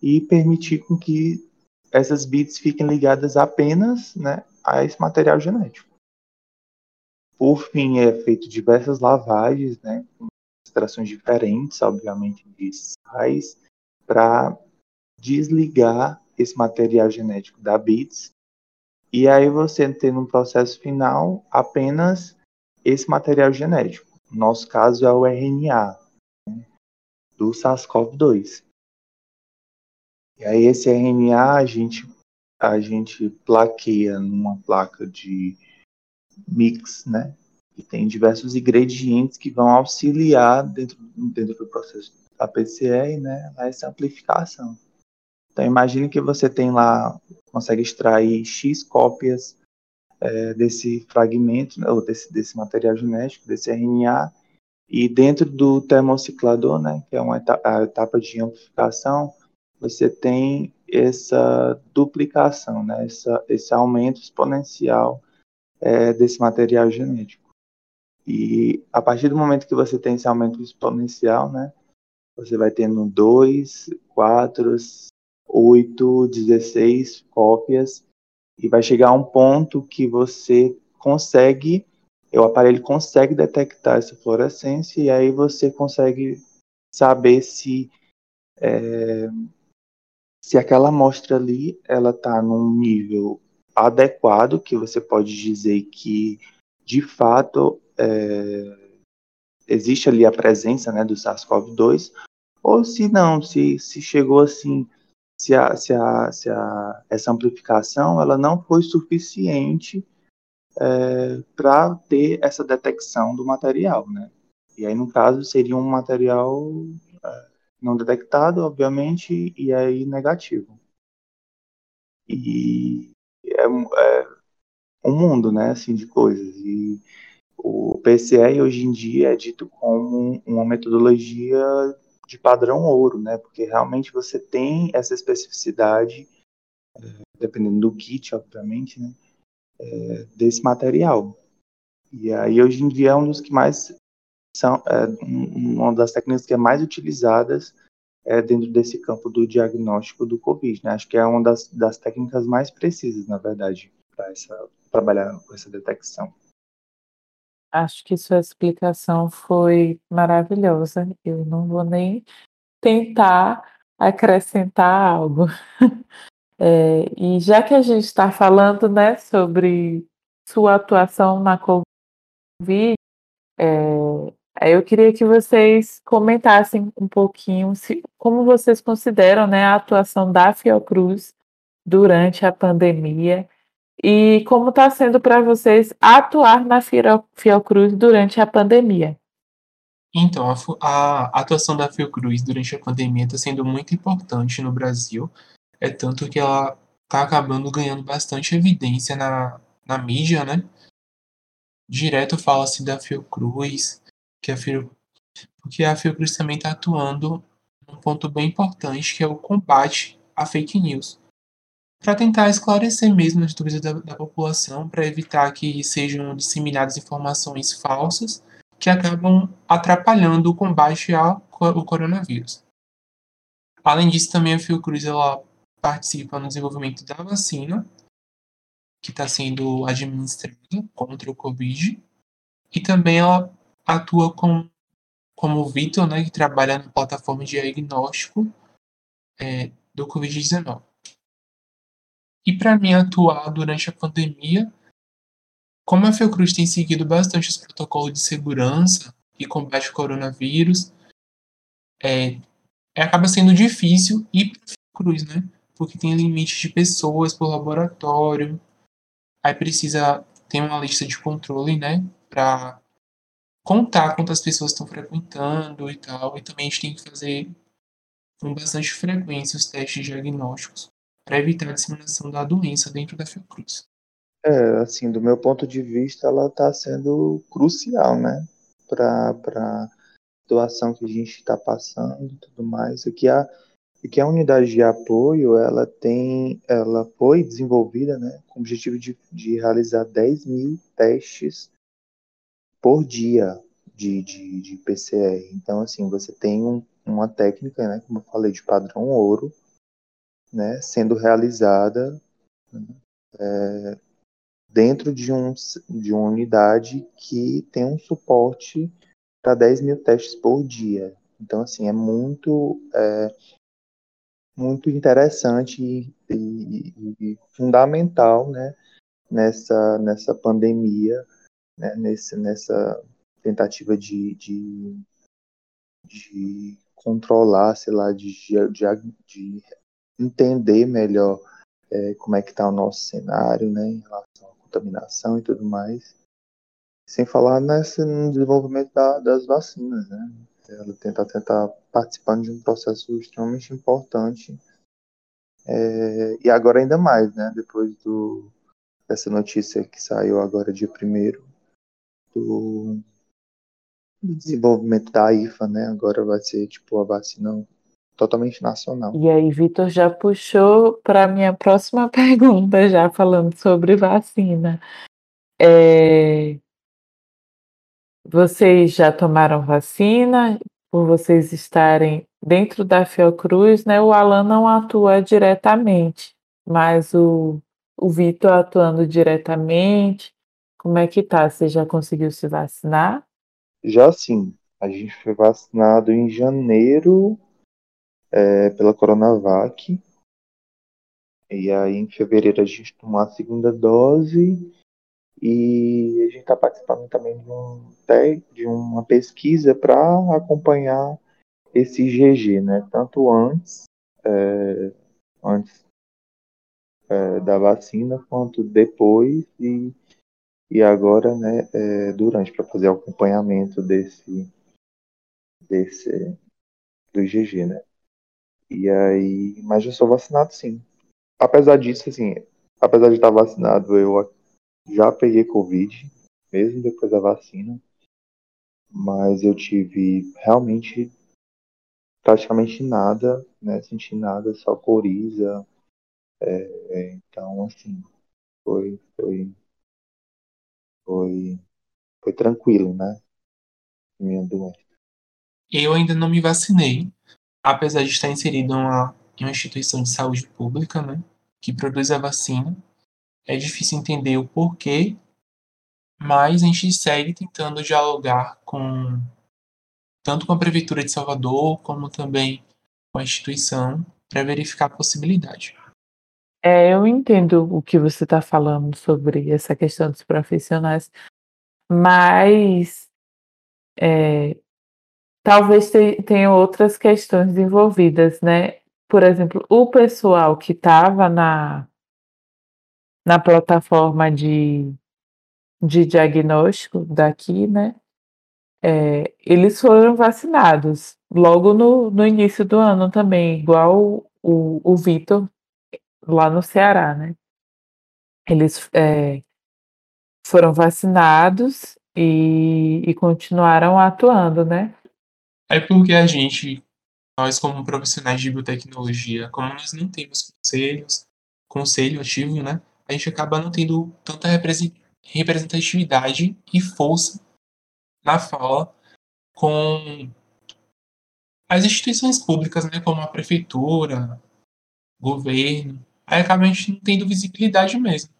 e permitir com que essas bits fiquem ligadas apenas né, a esse material genético. Por fim, é feito diversas lavagens, né, com extrações diferentes, obviamente, de sais, para desligar esse material genético da bits e aí você tem no processo final apenas esse material genético. No nosso caso é o RNA do SARS-CoV-2. E aí esse RNA a gente, a gente plaqueia numa placa de mix, né? E tem diversos ingredientes que vão auxiliar dentro, dentro do processo da PCR, né? Essa amplificação. Então imagine que você tem lá, consegue extrair X cópias é, desse fragmento, né, ou desse, desse material genético, desse RNA, e dentro do termociclador, né, que é uma etapa, a etapa de amplificação, você tem essa duplicação, né, essa, esse aumento exponencial é, desse material genético. E a partir do momento que você tem esse aumento exponencial, né, você vai tendo 2, 4, 8, 16 cópias e vai chegar a um ponto que você consegue, o aparelho consegue detectar essa fluorescência e aí você consegue saber se é, se aquela amostra ali ela está num nível adequado, que você pode dizer que de fato é, existe ali a presença né, do SARS-CoV-2, ou se não, se, se chegou assim se, a, se, a, se a, essa amplificação ela não foi suficiente é, para ter essa detecção do material, né? E aí, no caso, seria um material é, não detectado, obviamente, e aí negativo. E é, é um mundo, né, assim, de coisas. E o PCR hoje em dia é dito como uma metodologia de padrão ouro, né? Porque realmente você tem essa especificidade, é, dependendo do kit, obviamente, né? É, desse material. E aí hoje em dia é um dos que mais são é, uma das técnicas que é mais utilizadas é, dentro desse campo do diagnóstico do COVID. Né? Acho que é uma das, das técnicas mais precisas, na verdade, para trabalhar com essa detecção. Acho que sua explicação foi maravilhosa. Eu não vou nem tentar acrescentar algo. É, e já que a gente está falando, né, sobre sua atuação na Covid, é, eu queria que vocês comentassem um pouquinho se, como vocês consideram, né, a atuação da Fiocruz durante a pandemia e como está sendo para vocês atuar na Fiocruz durante a pandemia? Então, a, a, atuação da Fiocruz durante a pandemia está sendo muito importante no Brasil. É tanto que ela está acabando ganhando bastante evidência na, na mídia, né? Direto fala-se da Fiocruz, que a Fiocruz, porque a Fiocruz também está atuando num ponto bem importante, que é o combate à fake news para tentar esclarecer mesmo as dúvidas da, da população, para evitar que sejam disseminadas informações falsas que acabam atrapalhando o combate ao coronavírus. Além disso, também a Fiocruz ela participa no desenvolvimento da vacina que está sendo administrada contra o Covid e também ela atua com, como o Vitor, né, que trabalha na plataforma de diagnóstico é, do Covid-19. E para mim atuar durante a pandemia, como a Fiocruz tem seguido bastante os protocolos de segurança e combate ao coronavírus, é, acaba sendo difícil ir para a Fiocruz, né? Porque tem limite de pessoas por laboratório, aí precisa tem uma lista de controle, né, para contar quantas pessoas estão frequentando e tal, e também a gente tem que fazer com bastante frequência os testes diagnósticos para evitar a disseminação da doença dentro da Fiocruz. É, assim, do meu ponto de vista, ela está sendo crucial, né, para a situação que a gente está passando e tudo mais. Aqui a e que a unidade de apoio ela tem, ela foi desenvolvida, né, com o objetivo de, de realizar 10 mil testes por dia de, de, de PCR. Então, assim, você tem um, uma técnica, né, como eu falei, de padrão ouro, né, sendo realizada é, dentro de, um, de uma unidade que tem um suporte para 10 mil testes por dia. Então, assim, é muito é, muito interessante e, e, e fundamental né, nessa, nessa pandemia, né, nesse, nessa tentativa de, de, de controlar, sei lá, de, de, de entender melhor é, como é que está o nosso cenário né, em relação à contaminação e tudo mais. Sem falar nesse, no desenvolvimento da, das vacinas, né? Ela tenta tentar participando de um processo extremamente importante. É, e agora ainda mais, né? Depois do, dessa notícia que saiu agora dia primeiro do, do desenvolvimento da IFA, né? Agora vai ser tipo a vacina totalmente nacional. E aí, Vitor já puxou para minha próxima pergunta, já falando sobre vacina. É, vocês já tomaram vacina? Por vocês estarem dentro da Fiocruz, né? O Alan não atua diretamente, mas o, o Vitor atuando diretamente. Como é que tá? Você já conseguiu se vacinar? Já sim. A gente foi vacinado em janeiro é, pela Coronavac. E aí em fevereiro a gente tomou a segunda dose e a gente está participando também de, um, de uma pesquisa para acompanhar esse GG, né? Tanto antes, é, antes é, da vacina, quanto depois e, e agora, né? É, durante, para fazer acompanhamento desse, desse do GG, né? E aí, mas eu sou vacinado sim. Apesar disso, assim, apesar de estar vacinado, eu já peguei Covid, mesmo depois da vacina, mas eu tive realmente praticamente nada, né? Senti nada, só coriza. É, então, assim, foi, foi, foi, foi tranquilo, né? Minha doença. Eu ainda não me vacinei, apesar de estar inserido em uma, em uma instituição de saúde pública, né? Que produz a vacina é difícil entender o porquê, mas a gente segue tentando dialogar com tanto com a prefeitura de Salvador como também com a instituição para verificar a possibilidade. É, eu entendo o que você está falando sobre essa questão dos profissionais, mas é, talvez tenha outras questões envolvidas, né? Por exemplo, o pessoal que estava na na plataforma de, de diagnóstico daqui, né? É, eles foram vacinados logo no, no início do ano também, igual o, o Vitor lá no Ceará, né? Eles é, foram vacinados e, e continuaram atuando, né? É porque a gente, nós como profissionais de biotecnologia, como nós não temos conselhos, conselho ativo, né? A gente acaba não tendo tanta representatividade e força na fala com as instituições públicas, né, como a prefeitura, governo, aí acaba a gente não tendo visibilidade mesmo.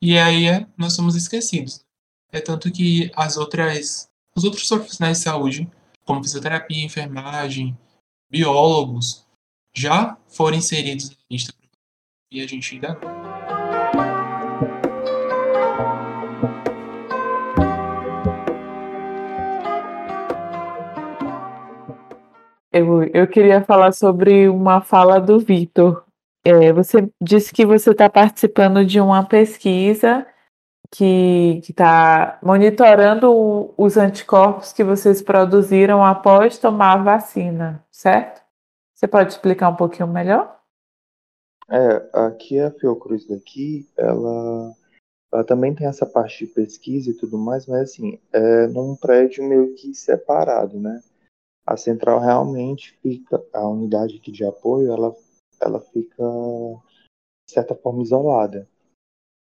E aí é, nós somos esquecidos. É tanto que as outras, os outros profissionais de saúde, como fisioterapia, enfermagem, biólogos, já foram inseridos na lista e a gente ainda não. Eu, eu queria falar sobre uma fala do Vitor. É, você disse que você está participando de uma pesquisa que está monitorando os anticorpos que vocês produziram após tomar a vacina, certo? Você pode explicar um pouquinho melhor? É, aqui a Fiocruz daqui, ela, ela também tem essa parte de pesquisa e tudo mais, mas assim, é num prédio meio que separado, né? A central realmente fica, a unidade aqui de apoio, ela, ela fica de certa forma isolada.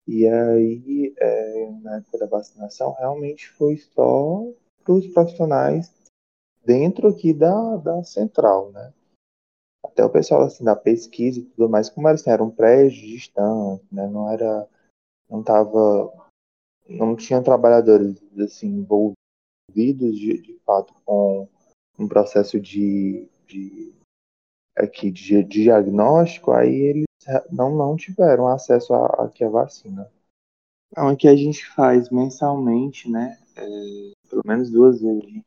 E aí, é, na época da vacinação, realmente foi só para os profissionais dentro aqui da, da central, né? Até o pessoal assim, da pesquisa e tudo mais, como era, assim, era um prédio distante, né? Não era, não tava, não tinha trabalhadores assim envolvidos de, de fato com um processo de, de aqui de, de diagnóstico, aí eles não, não tiveram acesso a, aqui à vacina. Então, aqui a gente faz mensalmente, né, é, pelo menos duas vezes,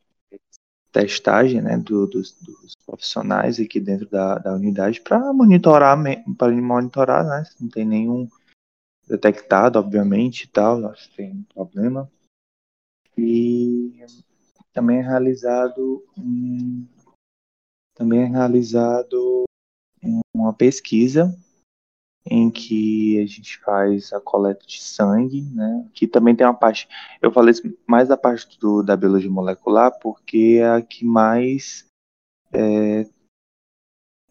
testagem, né, do, dos, dos, profissionais aqui dentro da, da unidade para monitorar, para monitorar, né, se não tem nenhum detectado, obviamente, tal, se tem problema. E também é realizado um, também é realizado uma pesquisa em que a gente faz a coleta de sangue, né? Que também tem uma parte. Eu falei mais da parte do, da biologia molecular porque é a que mais é,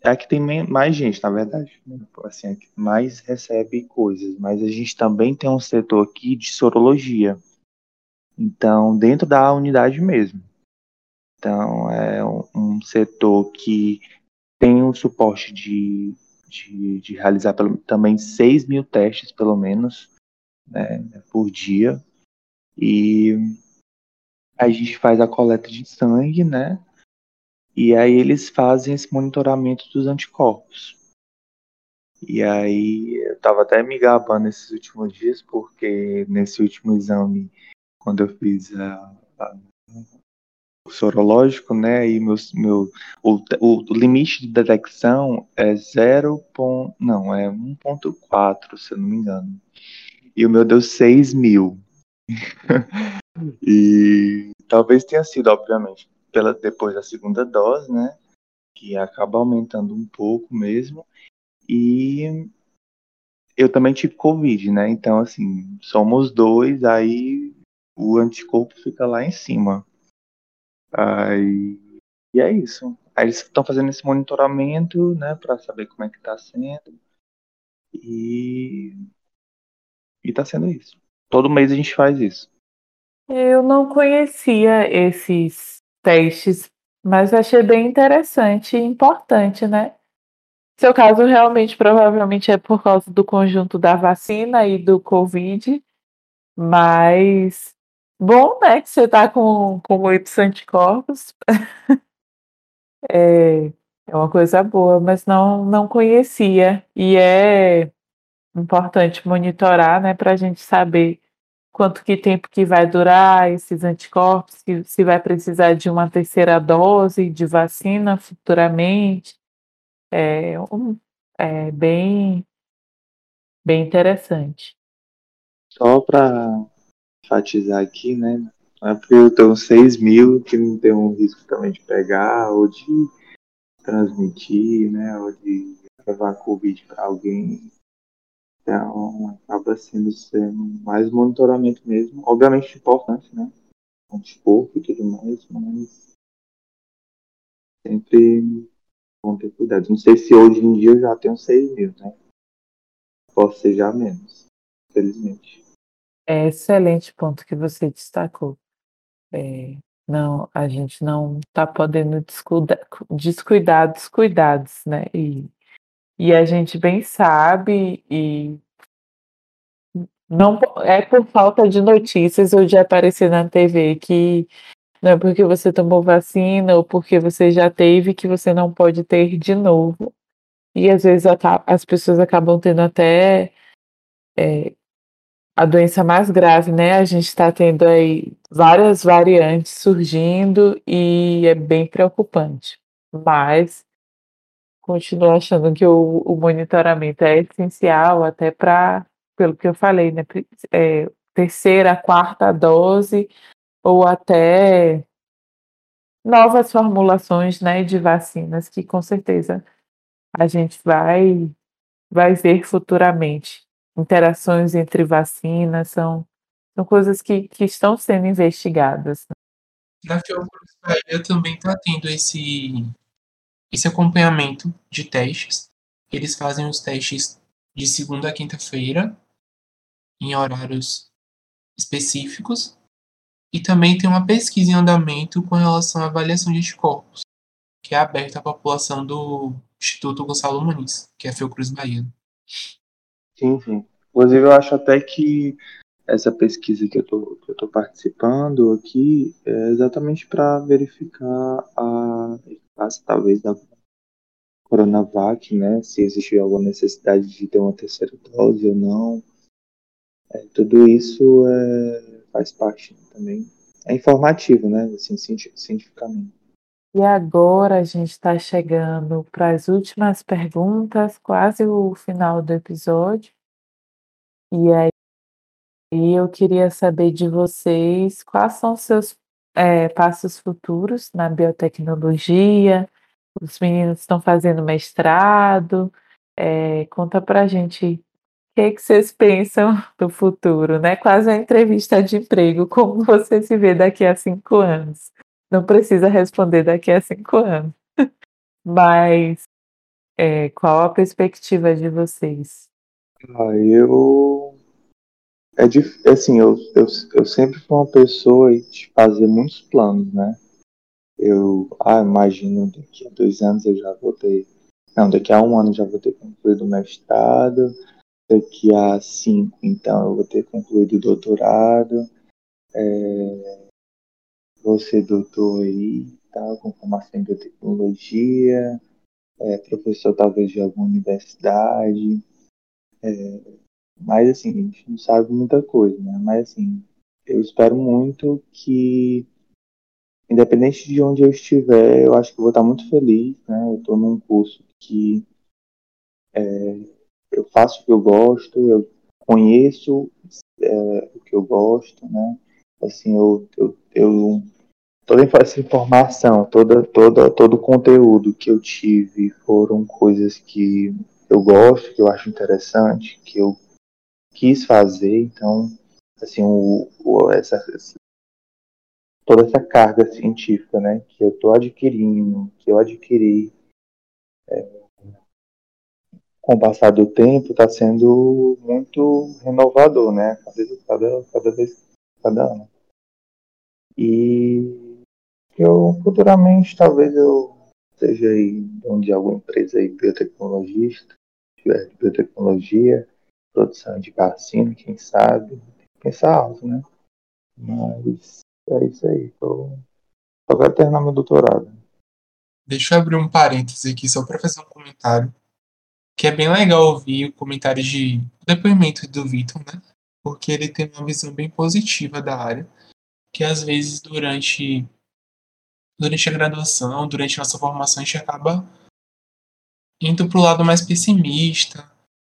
é a que tem mais gente, na verdade, né? assim, é a que mais recebe coisas. Mas a gente também tem um setor aqui de sorologia. Então, dentro da unidade mesmo. Então, é um, setor que tem um suporte de de, de realizar pelo, também 6 mil testes, pelo menos, né, por dia. E a gente faz a coleta de sangue, né? E aí eles fazem esse monitoramento dos anticorpos. E aí eu tava até me gabando nesses últimos dias, porque nesse último exame, quando eu fiz a, a sorológico, né? E meu, meu, o, o, limite de detecção é 0. não, é 1.4, se eu não me engano. E o meu deu 6 mil. e talvez tenha sido, obviamente, pela, depois da segunda dose, né? Que acaba aumentando um pouco mesmo. E eu também tive Covid, né? Então, assim, somos dois, aí o anticorpo fica lá em cima. Aí, e é isso. Aí eles estão fazendo esse monitoramento, né, para saber como é que está sendo. E e tá sendo isso. Todo mês a gente faz isso. Eu não conhecia esses testes, mas achei bem interessante e importante, né? Seu caso realmente provavelmente é por causa do conjunto da vacina e do Covid, mas Bom, né, que você tá com com muitos anticorpos. É, é uma coisa boa, mas não não conhecia. E é importante monitorar, né, pra gente saber quanto que tempo que vai durar esses anticorpos, se se vai precisar de uma terceira dose de vacina futuramente. É um é bem bem interessante. Só para enfatizar aqui, né? Não é porque eu tenho 6 mil que não tem um risco também de pegar ou de transmitir, né? Ou de levar Covid para alguém. Então, acaba sendo, sendo mais monitoramento mesmo. Obviamente importante, né? Anticorpo e tudo mais, mas sempre bom ter cuidado. Não sei se hoje em dia eu já tenho 6 mil, né? Posso ser já menos, infelizmente. É excelente ponto que você destacou. É, não, a gente não está podendo descuidar, descuidar dos cuidados, né? E, e a gente bem sabe e não é por falta de notícias ou de aparecer na TV que não é porque você tomou vacina ou porque você já teve que você não pode ter de novo. E às vezes as pessoas acabam tendo até é, a doença mais grave, né? A gente está tendo aí várias variantes surgindo e é bem preocupante. Mas continuo achando que o, o monitoramento é essencial, até para, pelo que eu falei, né? É, terceira, quarta dose, ou até novas formulações né, de vacinas que com certeza a gente vai, vai ver futuramente. Interações entre vacinas são, são coisas que, que estão sendo investigadas. Né. Na Fiocruz Bahia também está tendo esse, esse acompanhamento de testes. Eles fazem os testes de segunda a quinta-feira, em horários específicos, e também tem uma pesquisa em andamento com relação à avaliação de anticorpos, que é aberta à população do Instituto Gonçalo Muniz, que é a Fiocruz Bahia. Sim, sim. Inclusive, eu acho até que essa pesquisa que eu estou participando aqui é exatamente para verificar a eficácia, talvez, da Coronavac, né? Se existe alguma necessidade de ter uma terceira dose ou não. É, tudo isso é, faz parte também. É informativo, né? Assim, cientificamente. E agora a gente está chegando para as últimas perguntas, quase o final do episódio. E aí eu queria saber de vocês quais são os seus é, passos futuros na biotecnologia. Os meninos estão fazendo mestrado. É, conta a gente que, que vocês pensam do futuro, né? Quase uma entrevista de emprego, como você se vê daqui a cinco anos. Não precisa responder daqui a cinco anos. Mas é, qual a perspectiva de vocês? Ah, eu. É dif... assim, eu, eu, eu sempre fui uma pessoa de fazer muitos planos, né? Eu ah, imagino daqui a dois anos eu já vou ter. Não, daqui a um ano eu já vou ter concluído o mestrado daqui a cinco, então, eu vou ter concluído o doutorado. É, ser doutor aí, tá, com formação em biotecnologia, é, professor talvez de alguma universidade. É, mas assim, a gente não sabe muita coisa, né? Mas assim, eu espero muito que, independente de onde eu estiver, eu acho que vou estar muito feliz, né? Eu estou num curso que é, eu faço o que eu gosto, eu conheço é, o que eu gosto, né? Assim, eu, eu, eu toda essa informação, toda, toda, todo o conteúdo que eu tive foram coisas que eu gosto, que eu acho interessante, que eu quis fazer, então, assim, o, o essa, toda essa carga científica, né, que eu estou adquirindo, que eu adquiri, é, com o passar do tempo, está sendo muito renovador, né? Cada, cada vez, cada ano. E eu futuramente talvez eu seja aí dono de alguma empresa aí biotecnologista, de biotecnologia, produção de vacina, quem sabe, pensar alto, né? Mas é isso aí, tô, só quero terminar meu doutorado. Deixa eu abrir um parêntese aqui só para fazer um comentário que é bem legal ouvir o comentário de depoimento do Vitor, né? Porque ele tem uma visão bem positiva da área, que às vezes durante durante a graduação, durante a nossa formação, a gente acaba indo para o lado mais pessimista,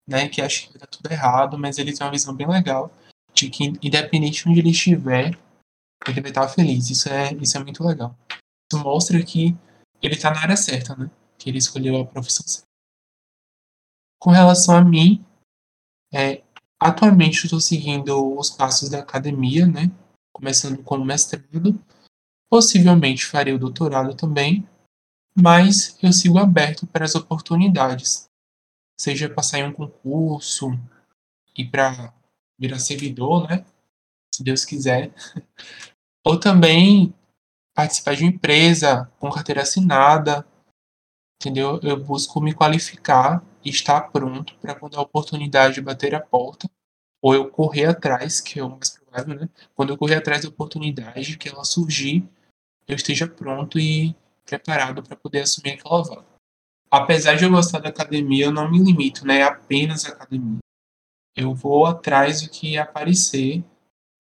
né? Que acha que está tudo errado, mas ele tem uma visão bem legal de que independente de onde ele estiver, ele vai estar feliz. Isso é isso é muito legal. Isso mostra que ele está na área certa, né? Que ele escolheu a profissão certa. Com relação a mim, é, atualmente estou seguindo os passos da academia, né? Começando com o mestrado. Possivelmente farei o doutorado também, mas eu sigo aberto para as oportunidades. Seja para sair um concurso e para virar servidor, né? Se Deus quiser. Ou também participar de uma empresa com carteira assinada, entendeu? Eu busco me qualificar e estar pronto para quando a oportunidade bater a porta, ou eu correr atrás, que é o mais provável, né? Quando eu correr atrás da oportunidade, que ela surgir, eu esteja pronto e preparado para poder assumir aquela vaga. Apesar de eu gostar da academia, eu não me limito, né? É apenas academia. Eu vou atrás do que aparecer,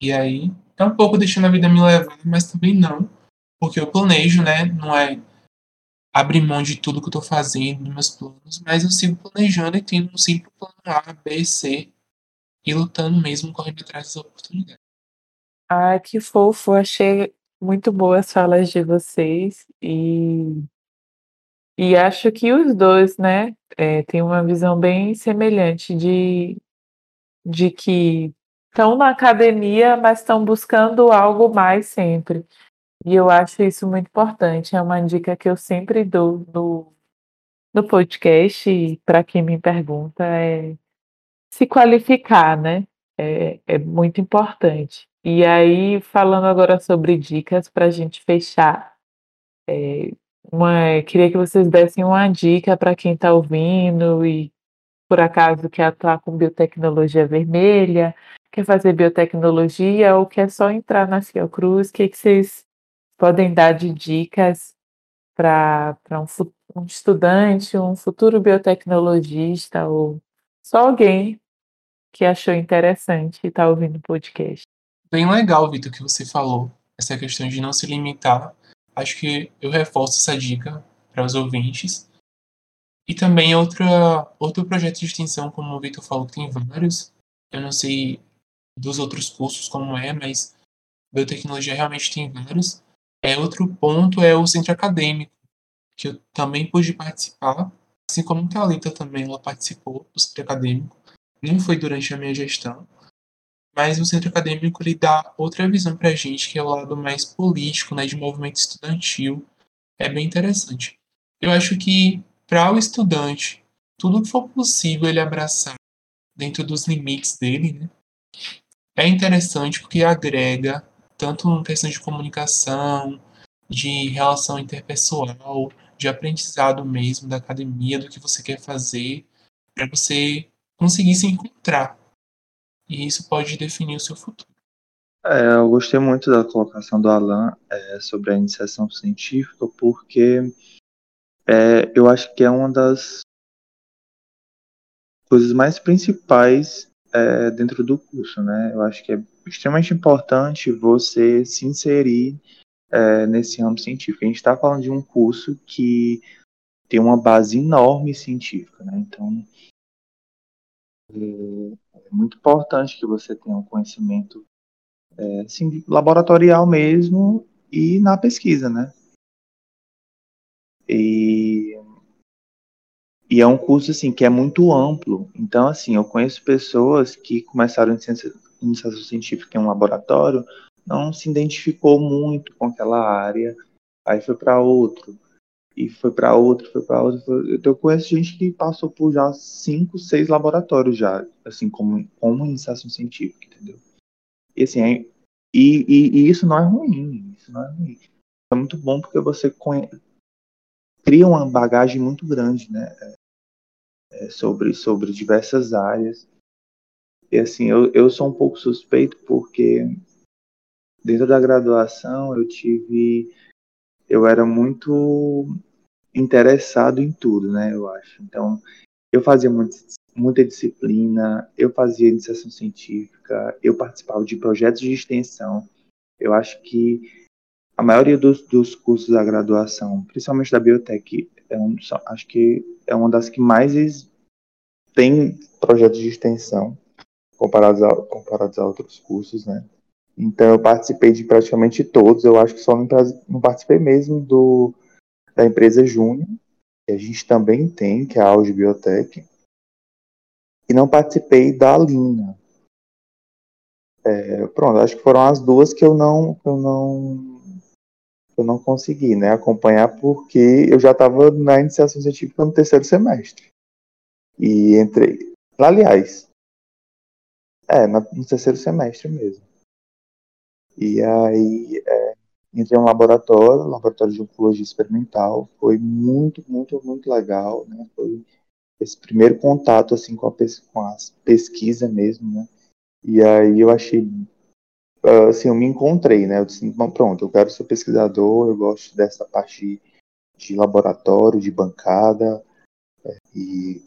e aí, tá um pouco deixando a vida me levar, mas também não, porque eu planejo, né? Não é abrir mão de tudo que eu estou fazendo, dos meus planos, mas eu sigo planejando e tendo um simples plano A, B, C, e lutando mesmo, correndo atrás das oportunidades. Ah, que fofo, achei muito boas as falas de vocês e e acho que os dois, né, é, têm uma visão bem semelhante de de que estão na academia, mas estão buscando algo mais sempre. E eu acho isso muito importante, é uma dica que eu sempre dou no no podcast, para quem me pergunta, é se qualificar, né, é é muito importante. E aí, falando agora sobre dicas para a gente fechar, eh, uma queria que vocês dessem uma dica para quem está ouvindo e, por acaso, quer atuar com biotecnologia vermelha, quer fazer biotecnologia ou quer só entrar na Fiocruz, que que vocês podem dar de dicas para um um estudante, um futuro biotecnologista ou só alguém que achou interessante e está ouvindo o podcast? Bem legal, Vitor, que você falou, essa questão de não se limitar. Acho que eu reforço essa dica para os ouvintes. E também outra, outro projeto de extensão, como o Vitor falou, que tem vários. Eu não sei dos outros cursos como é, mas biotecnologia realmente tem vários. É, outro ponto é o centro acadêmico, que eu também pude participar, assim como a Thalita também, ela participou do centro acadêmico. Não foi durante a minha gestão, mas o centro acadêmico ele dá outra visão para a gente, que é o lado mais político, né, de movimento estudantil. É bem interessante. Eu acho que para o estudante, tudo que for possível ele abraçar dentro dos limites dele, né, é interessante porque agrega tanto em questão de comunicação, de relação interpessoal, de aprendizado mesmo da academia, do que você quer fazer, para você conseguir se encontrar e isso pode definir o seu futuro. É, eu gostei muito da colocação do Alan é, sobre a iniciação científica, porque é, eu acho que é uma das coisas mais principais é, dentro do curso, né? Eu acho que é extremamente importante você se inserir é, nesse ramo científico. A gente está falando de um curso que tem uma base enorme científica, né? Então, é, muito importante que você tenha um conhecimento é, assim, laboratorial mesmo e na pesquisa, né? E, e é um curso assim que é muito amplo. Então, assim, eu conheço pessoas que começaram em iniciação científica em um laboratório, não se identificou muito com aquela área, aí foi para outro e foi para outro, foi para outro. Foi... Eu conheço gente que passou por já cinco, seis laboratórios já, assim, como, como iniciação científica, entendeu? E assim, é... e, e, e, isso não é ruim, isso não é ruim. É muito bom porque você conhe... cria uma bagagem muito grande, né? É, sobre, sobre diversas áreas. E assim, eu, eu sou um pouco suspeito porque dentro da graduação eu tive eu era muito interessado em tudo, né? Eu acho. Então, eu fazia muito, muita disciplina, eu fazia iniciação científica, eu participava de projetos de extensão. Eu acho que a maioria dos, dos cursos da graduação, principalmente da biotech, é um, acho que é uma das que mais tem projetos de extensão comparados a, comparados a outros cursos, né? Então eu participei de praticamente todos. Eu acho que só não, participei mesmo do da empresa Júnior, que a gente também tem, que é a Auge Biotech. E não participei da Lina. É, pronto, acho que foram as duas que eu não eu não eu não consegui, né, acompanhar porque eu já estava na iniciação científica no terceiro semestre. E entrei, aliás, é, no terceiro semestre mesmo. E aí é, entrei em um laboratório, laboratório de oncologia experimental, foi muito, muito, muito legal, né? Foi esse primeiro contato assim com a, com a pesquisa mesmo, né? E aí eu achei, assim, eu me encontrei, né? Eu disse, pronto, eu quero ser pesquisador, eu gosto dessa parte de laboratório, de bancada, é, e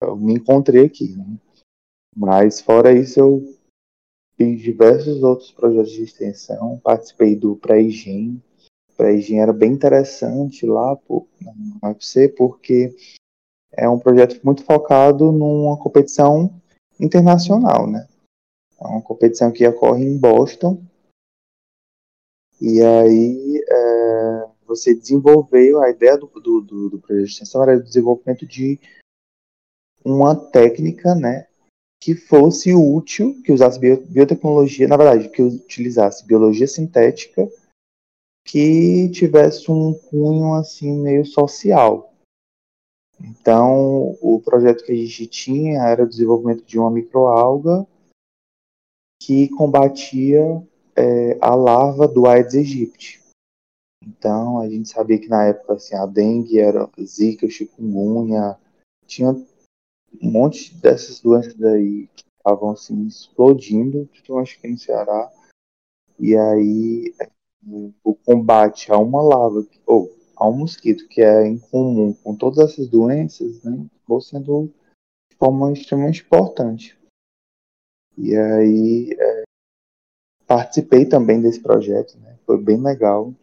eu me encontrei aqui, né? Mas fora isso, eu Fiz diversos outros projetos de extensão, participei do Pré-IGEM. Era bem interessante lá por, UFC, porque é um projeto muito focado numa competição internacional, né? É uma competição que ocorre em Boston. E aí é, você desenvolveu a ideia do, do, do, do projeto de extensão era o desenvolvimento de uma técnica, né, que fosse útil, que usasse biotecnologia, na verdade, que utilizasse biologia sintética, que tivesse um cunho assim meio social. Então, o projeto que a gente tinha era o desenvolvimento de uma microalga que combatia é, a larva do Aedes aegypti. Então, a gente sabia que na época assim, a dengue era zika, chikungunya, tinha um monte dessas doenças aí que estavam assim, explodindo, acho que no Ceará. E aí, o combate a uma larva, ou a um mosquito que é em comum com todas essas doenças, né, acabou sendo de forma extremamente importante. E aí é, participei também desse projeto, né, foi bem legal.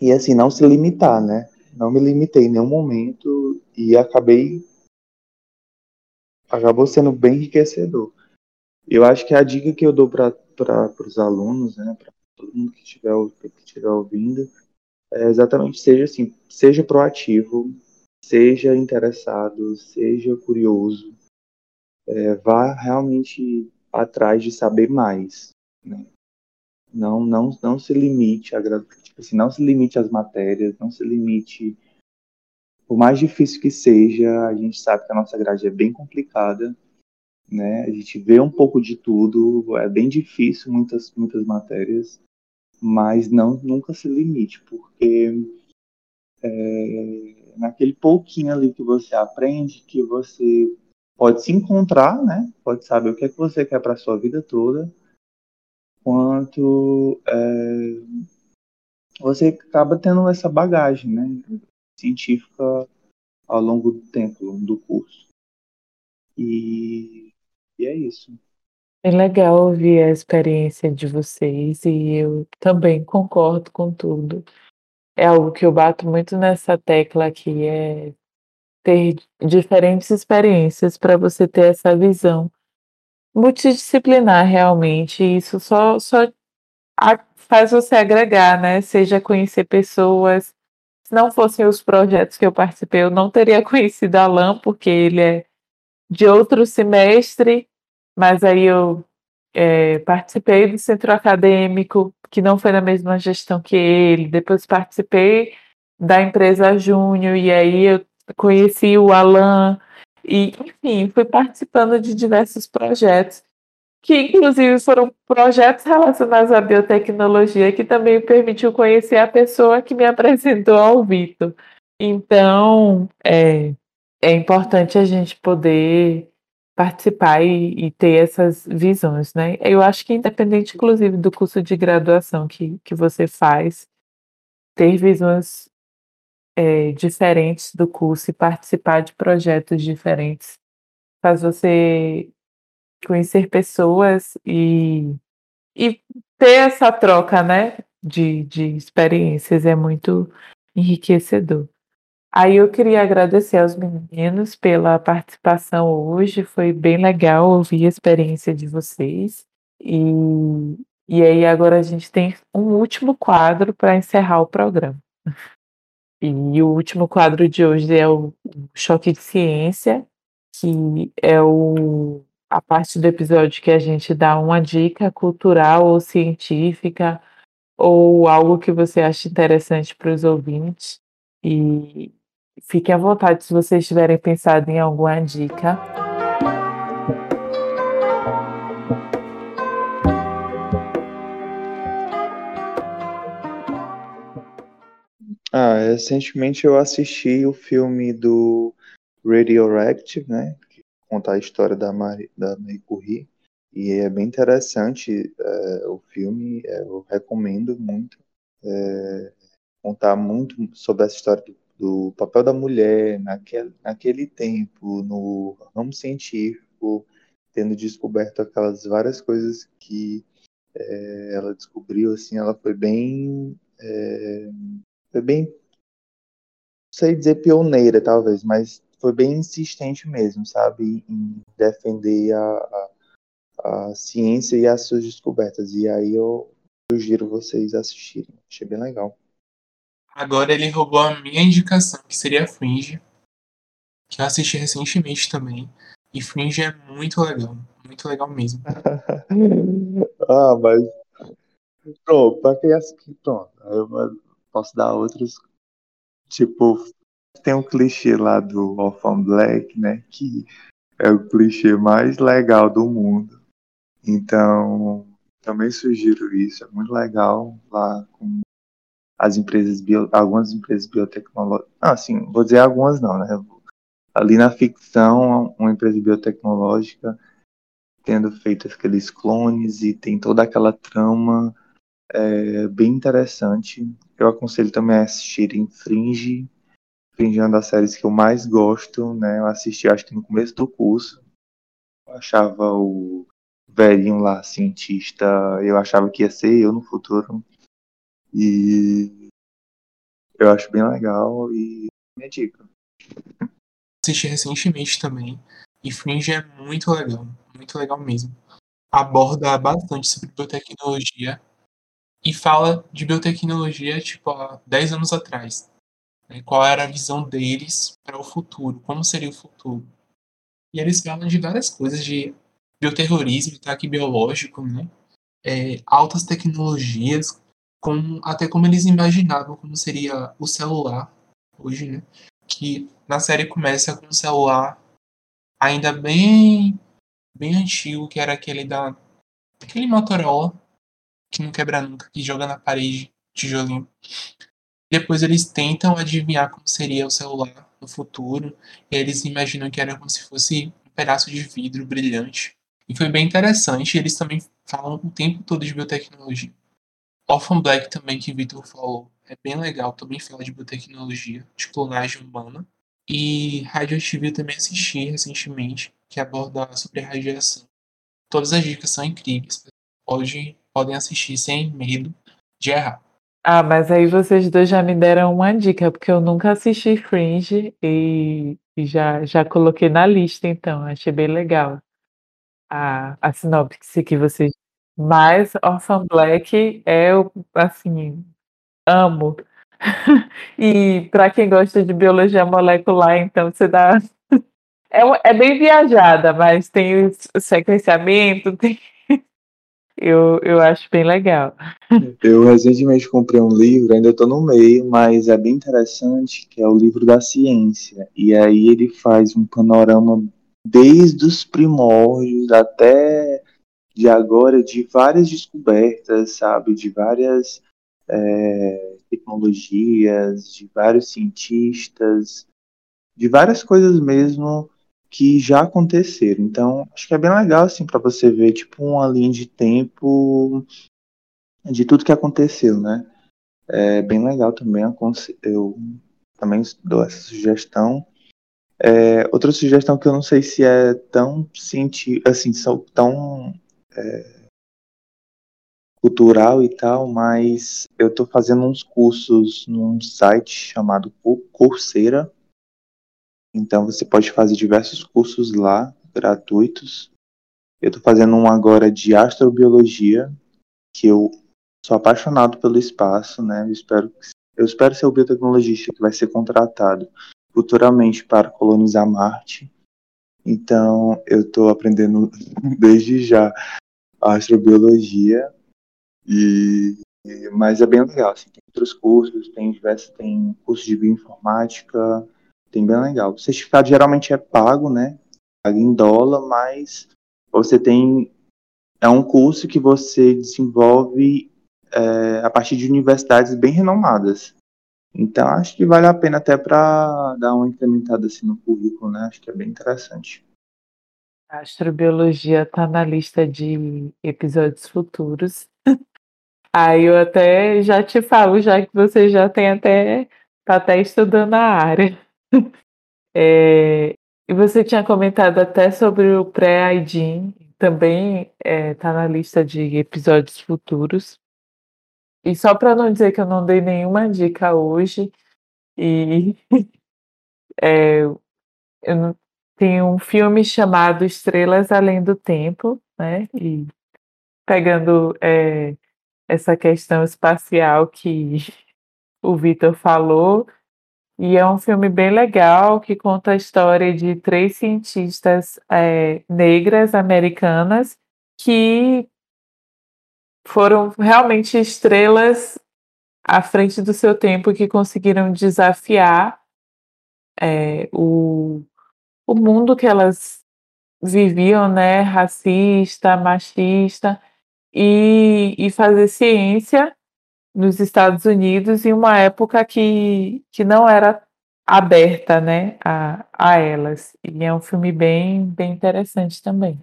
E assim, não se limitar, né? Não me limitei em nenhum momento e acabei acabou sendo bem enriquecedor. Eu acho que a dica que eu dou para os alunos, né, para todo mundo que estiver que estiver ouvindo, é exatamente seja assim, seja proativo, seja interessado, seja curioso, é, vá realmente atrás de saber mais, né? Não, não, não se limite a tipo assim, não se limite às matérias, não se limite por mais difícil que seja, a gente sabe que a nossa grade é bem complicada, né? A gente vê um pouco de tudo, é bem difícil muitas muitas matérias, mas não nunca se limite, porque é, naquele pouquinho ali que você aprende, que você pode se encontrar, né? Pode saber o que é que você quer para sua vida toda, quanto é, você acaba tendo essa bagagem, né? Científica ao longo do tempo do curso. E, e é isso. É legal ouvir a experiência de vocês e eu também concordo com tudo. É algo que eu bato muito nessa tecla aqui, é ter diferentes experiências para você ter essa visão multidisciplinar realmente. Isso só, só faz você agregar, né? Seja conhecer pessoas. Se não fossem os projetos que eu participei, eu não teria conhecido Alan, porque ele é de outro semestre mas aí eu é, participei do centro acadêmico, que não foi na mesma gestão que ele, depois participei da empresa Júnior, e aí eu conheci o Alan, e enfim, fui participando de diversos projetos, que inclusive foram projetos relacionados à biotecnologia, que também permitiu conhecer a pessoa que me apresentou ao Vitor. Então, é, é importante a gente poder participar e, e, ter essas visões, né? Eu acho que independente, inclusive, do curso de graduação que, que você faz, ter visões é, diferentes do curso e participar de projetos diferentes faz você conhecer pessoas e, e ter essa troca, né? De, de experiências é muito enriquecedor. Aí eu queria agradecer aos meninos pela participação hoje, foi bem legal ouvir a experiência de vocês. E, e aí agora a gente tem um último quadro para encerrar o programa. E o último quadro de hoje é o Choque de Ciência, que é o, a parte do episódio que a gente dá uma dica cultural ou científica ou algo que você acha interessante para os ouvintes. E Fiquem à vontade se vocês tiverem pensado em alguma dica. Ah, recentemente eu assisti o filme do Radioactive, né? Que conta a história da Marie, da Marie Curie. E é bem interessante é, o filme, é, eu recomendo muito. É, contar muito sobre essa história do do papel da mulher naquele, naquele tempo, no ramo científico, tendo descoberto aquelas várias coisas que é, ela descobriu, assim, ela foi bem, é, foi bem, não sei dizer pioneira talvez, mas foi bem insistente mesmo, sabe, em defender a, a, a ciência e as suas descobertas. E aí eu sugiro vocês assistirem. Achei bem legal. Agora ele roubou a minha indicação, que seria Fringe, que eu assisti recentemente também. E Fringe é muito legal, muito legal mesmo. ah, mas. Pronto, pra quem assistir, pronto. Eu posso dar outros. Tipo, tem um clichê lá do Orphan Black, né? Que é o clichê mais legal do mundo. Então, também sugiro isso. É muito legal lá com as empresas bio, algumas empresas biotecnológicas. Ah, sim, vou dizer algumas não, né? Ali na ficção, uma empresa biotecnológica tendo feito aqueles clones e tem toda aquela trama é, bem interessante. Eu aconselho também a assistirem Fringe. Fringe é uma das séries que eu mais gosto, né? Eu assisti acho que no começo do curso. Eu achava o velhinho lá, cientista, eu achava que ia ser eu no futuro. E eu acho bem legal e minha dica. Assisti recentemente também. E Fringe é muito legal, muito legal mesmo. Aborda bastante sobre biotecnologia e fala de biotecnologia tipo há 10 anos atrás. Né? Qual era a visão deles para o futuro, como seria o futuro. E eles falam de várias coisas, de bioterrorismo, ataque biológico, né? É, altas tecnologias, com, até como eles imaginavam como seria o celular hoje, né? Que na série começa com um celular ainda bem bem antigo, que era aquele da aquele Motorola que não quebra nunca, que joga na parede, tijolinho. Depois eles tentam adivinhar como seria o celular no futuro, e eles imaginam que era como se fosse um pedaço de vidro brilhante. E foi bem interessante, eles também falam o tempo todo de biotecnologia. Orphan Black também, que Victor falou, é bem legal, também fala de biotecnologia, de clonagem humana. E Radioactive eu também assisti recentemente, que aborda sobre radiação. Todas as dicas são incríveis. Hoje podem assistir sem medo de errar. Ah, mas aí vocês dois já me deram uma dica, porque eu nunca assisti Fringe e, já, já coloquei na lista, então, achei bem legal a, a sinopse que vocês. Mas Orphan Black é, assim, amo. e para quem gosta de biologia molecular, então você dá. É, é bem viajada, mas tem o sequenciamento, tem eu, eu acho bem legal. Eu recentemente comprei um livro, ainda estou no meio, mas é bem interessante, que é o livro da ciência. E aí ele faz um panorama desde os primórdios até de agora, de várias descobertas, sabe? De várias é, tecnologias, de vários cientistas, de várias coisas mesmo que já aconteceram. Então, acho que é bem legal assim para você ver tipo uma linha de tempo de tudo que aconteceu, né? É bem legal também. Eu também dou essa sugestão. É, outra sugestão que eu não sei se é tão científica, assim, tão é, cultural e tal, mas eu estou fazendo uns cursos num site chamado Coursera, então você pode fazer diversos cursos lá, gratuitos. Eu estou fazendo um agora de astrobiologia, que eu sou apaixonado pelo espaço, né? Eu espero, eu espero ser o biotecnologista que vai ser contratado futuramente para colonizar Marte. Então eu estou aprendendo desde já astrobiologia e mas é bem legal, assim, tem outros cursos, tem diversos, tem curso de bioinformática, tem bem legal. O certificado geralmente é pago, né? Pago em dólar, mas você tem. É um curso que você desenvolve é, a partir de universidades bem renomadas. Então acho que vale a pena até para dar uma incrementada assim no currículo, né? Acho que é bem interessante. A astrobiologia está na lista de episódios futuros. Aí eu até já te falo, já que você já tem até tá até estudando a área. É, e você tinha comentado até sobre o pré-ID, também está é, na lista de episódios futuros. E só para não dizer que eu não dei nenhuma dica hoje, e é, eu tem um filme chamado Estrelas Além do Tempo, né? E pegando é, essa questão espacial que o Vitor falou, e é um filme bem legal que conta a história de três cientistas é, negras americanas que foram realmente estrelas à frente do seu tempo que conseguiram desafiar é, o, o mundo que elas viviam, né, racista, machista, e, e fazer ciência nos Estados Unidos em uma época que, que não era aberta né, a, a elas. E é um filme bem, bem interessante também.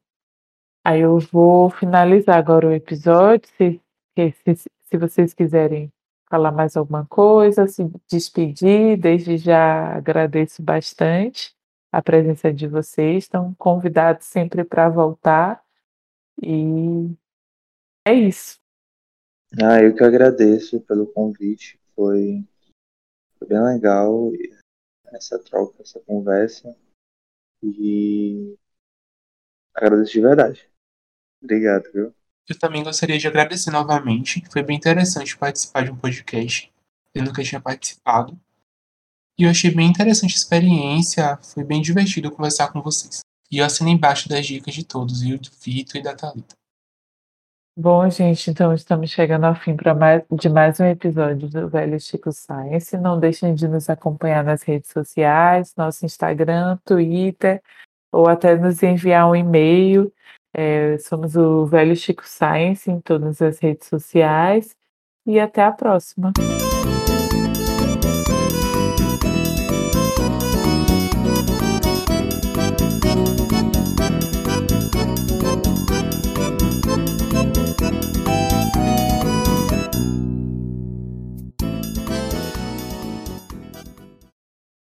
Aí eu vou finalizar agora o episódio, se, se, se vocês quiserem falar mais alguma coisa, se despedir, desde já agradeço bastante a presença de vocês, estão convidados sempre para voltar e é isso. Ah, eu que agradeço pelo convite, foi, foi bem legal essa troca, essa conversa e agradeço de verdade. Obrigado, viu? Eu também gostaria de agradecer novamente. Foi bem interessante participar de um podcast. Eu nunca tinha participado. E eu achei bem interessante a experiência. Foi bem divertido conversar com vocês. E eu assinei embaixo das dicas de todos, viu? Do Vitor e da Thalita. Bom, gente, então estamos chegando ao fim mais, de mais um episódio do Velho Chico Science. Não deixem de nos acompanhar nas redes sociais, nosso Instagram, Twitter, ou até nos enviar um e-mail. É, somos o Velho Chico Science em todas as redes sociais. E até a próxima.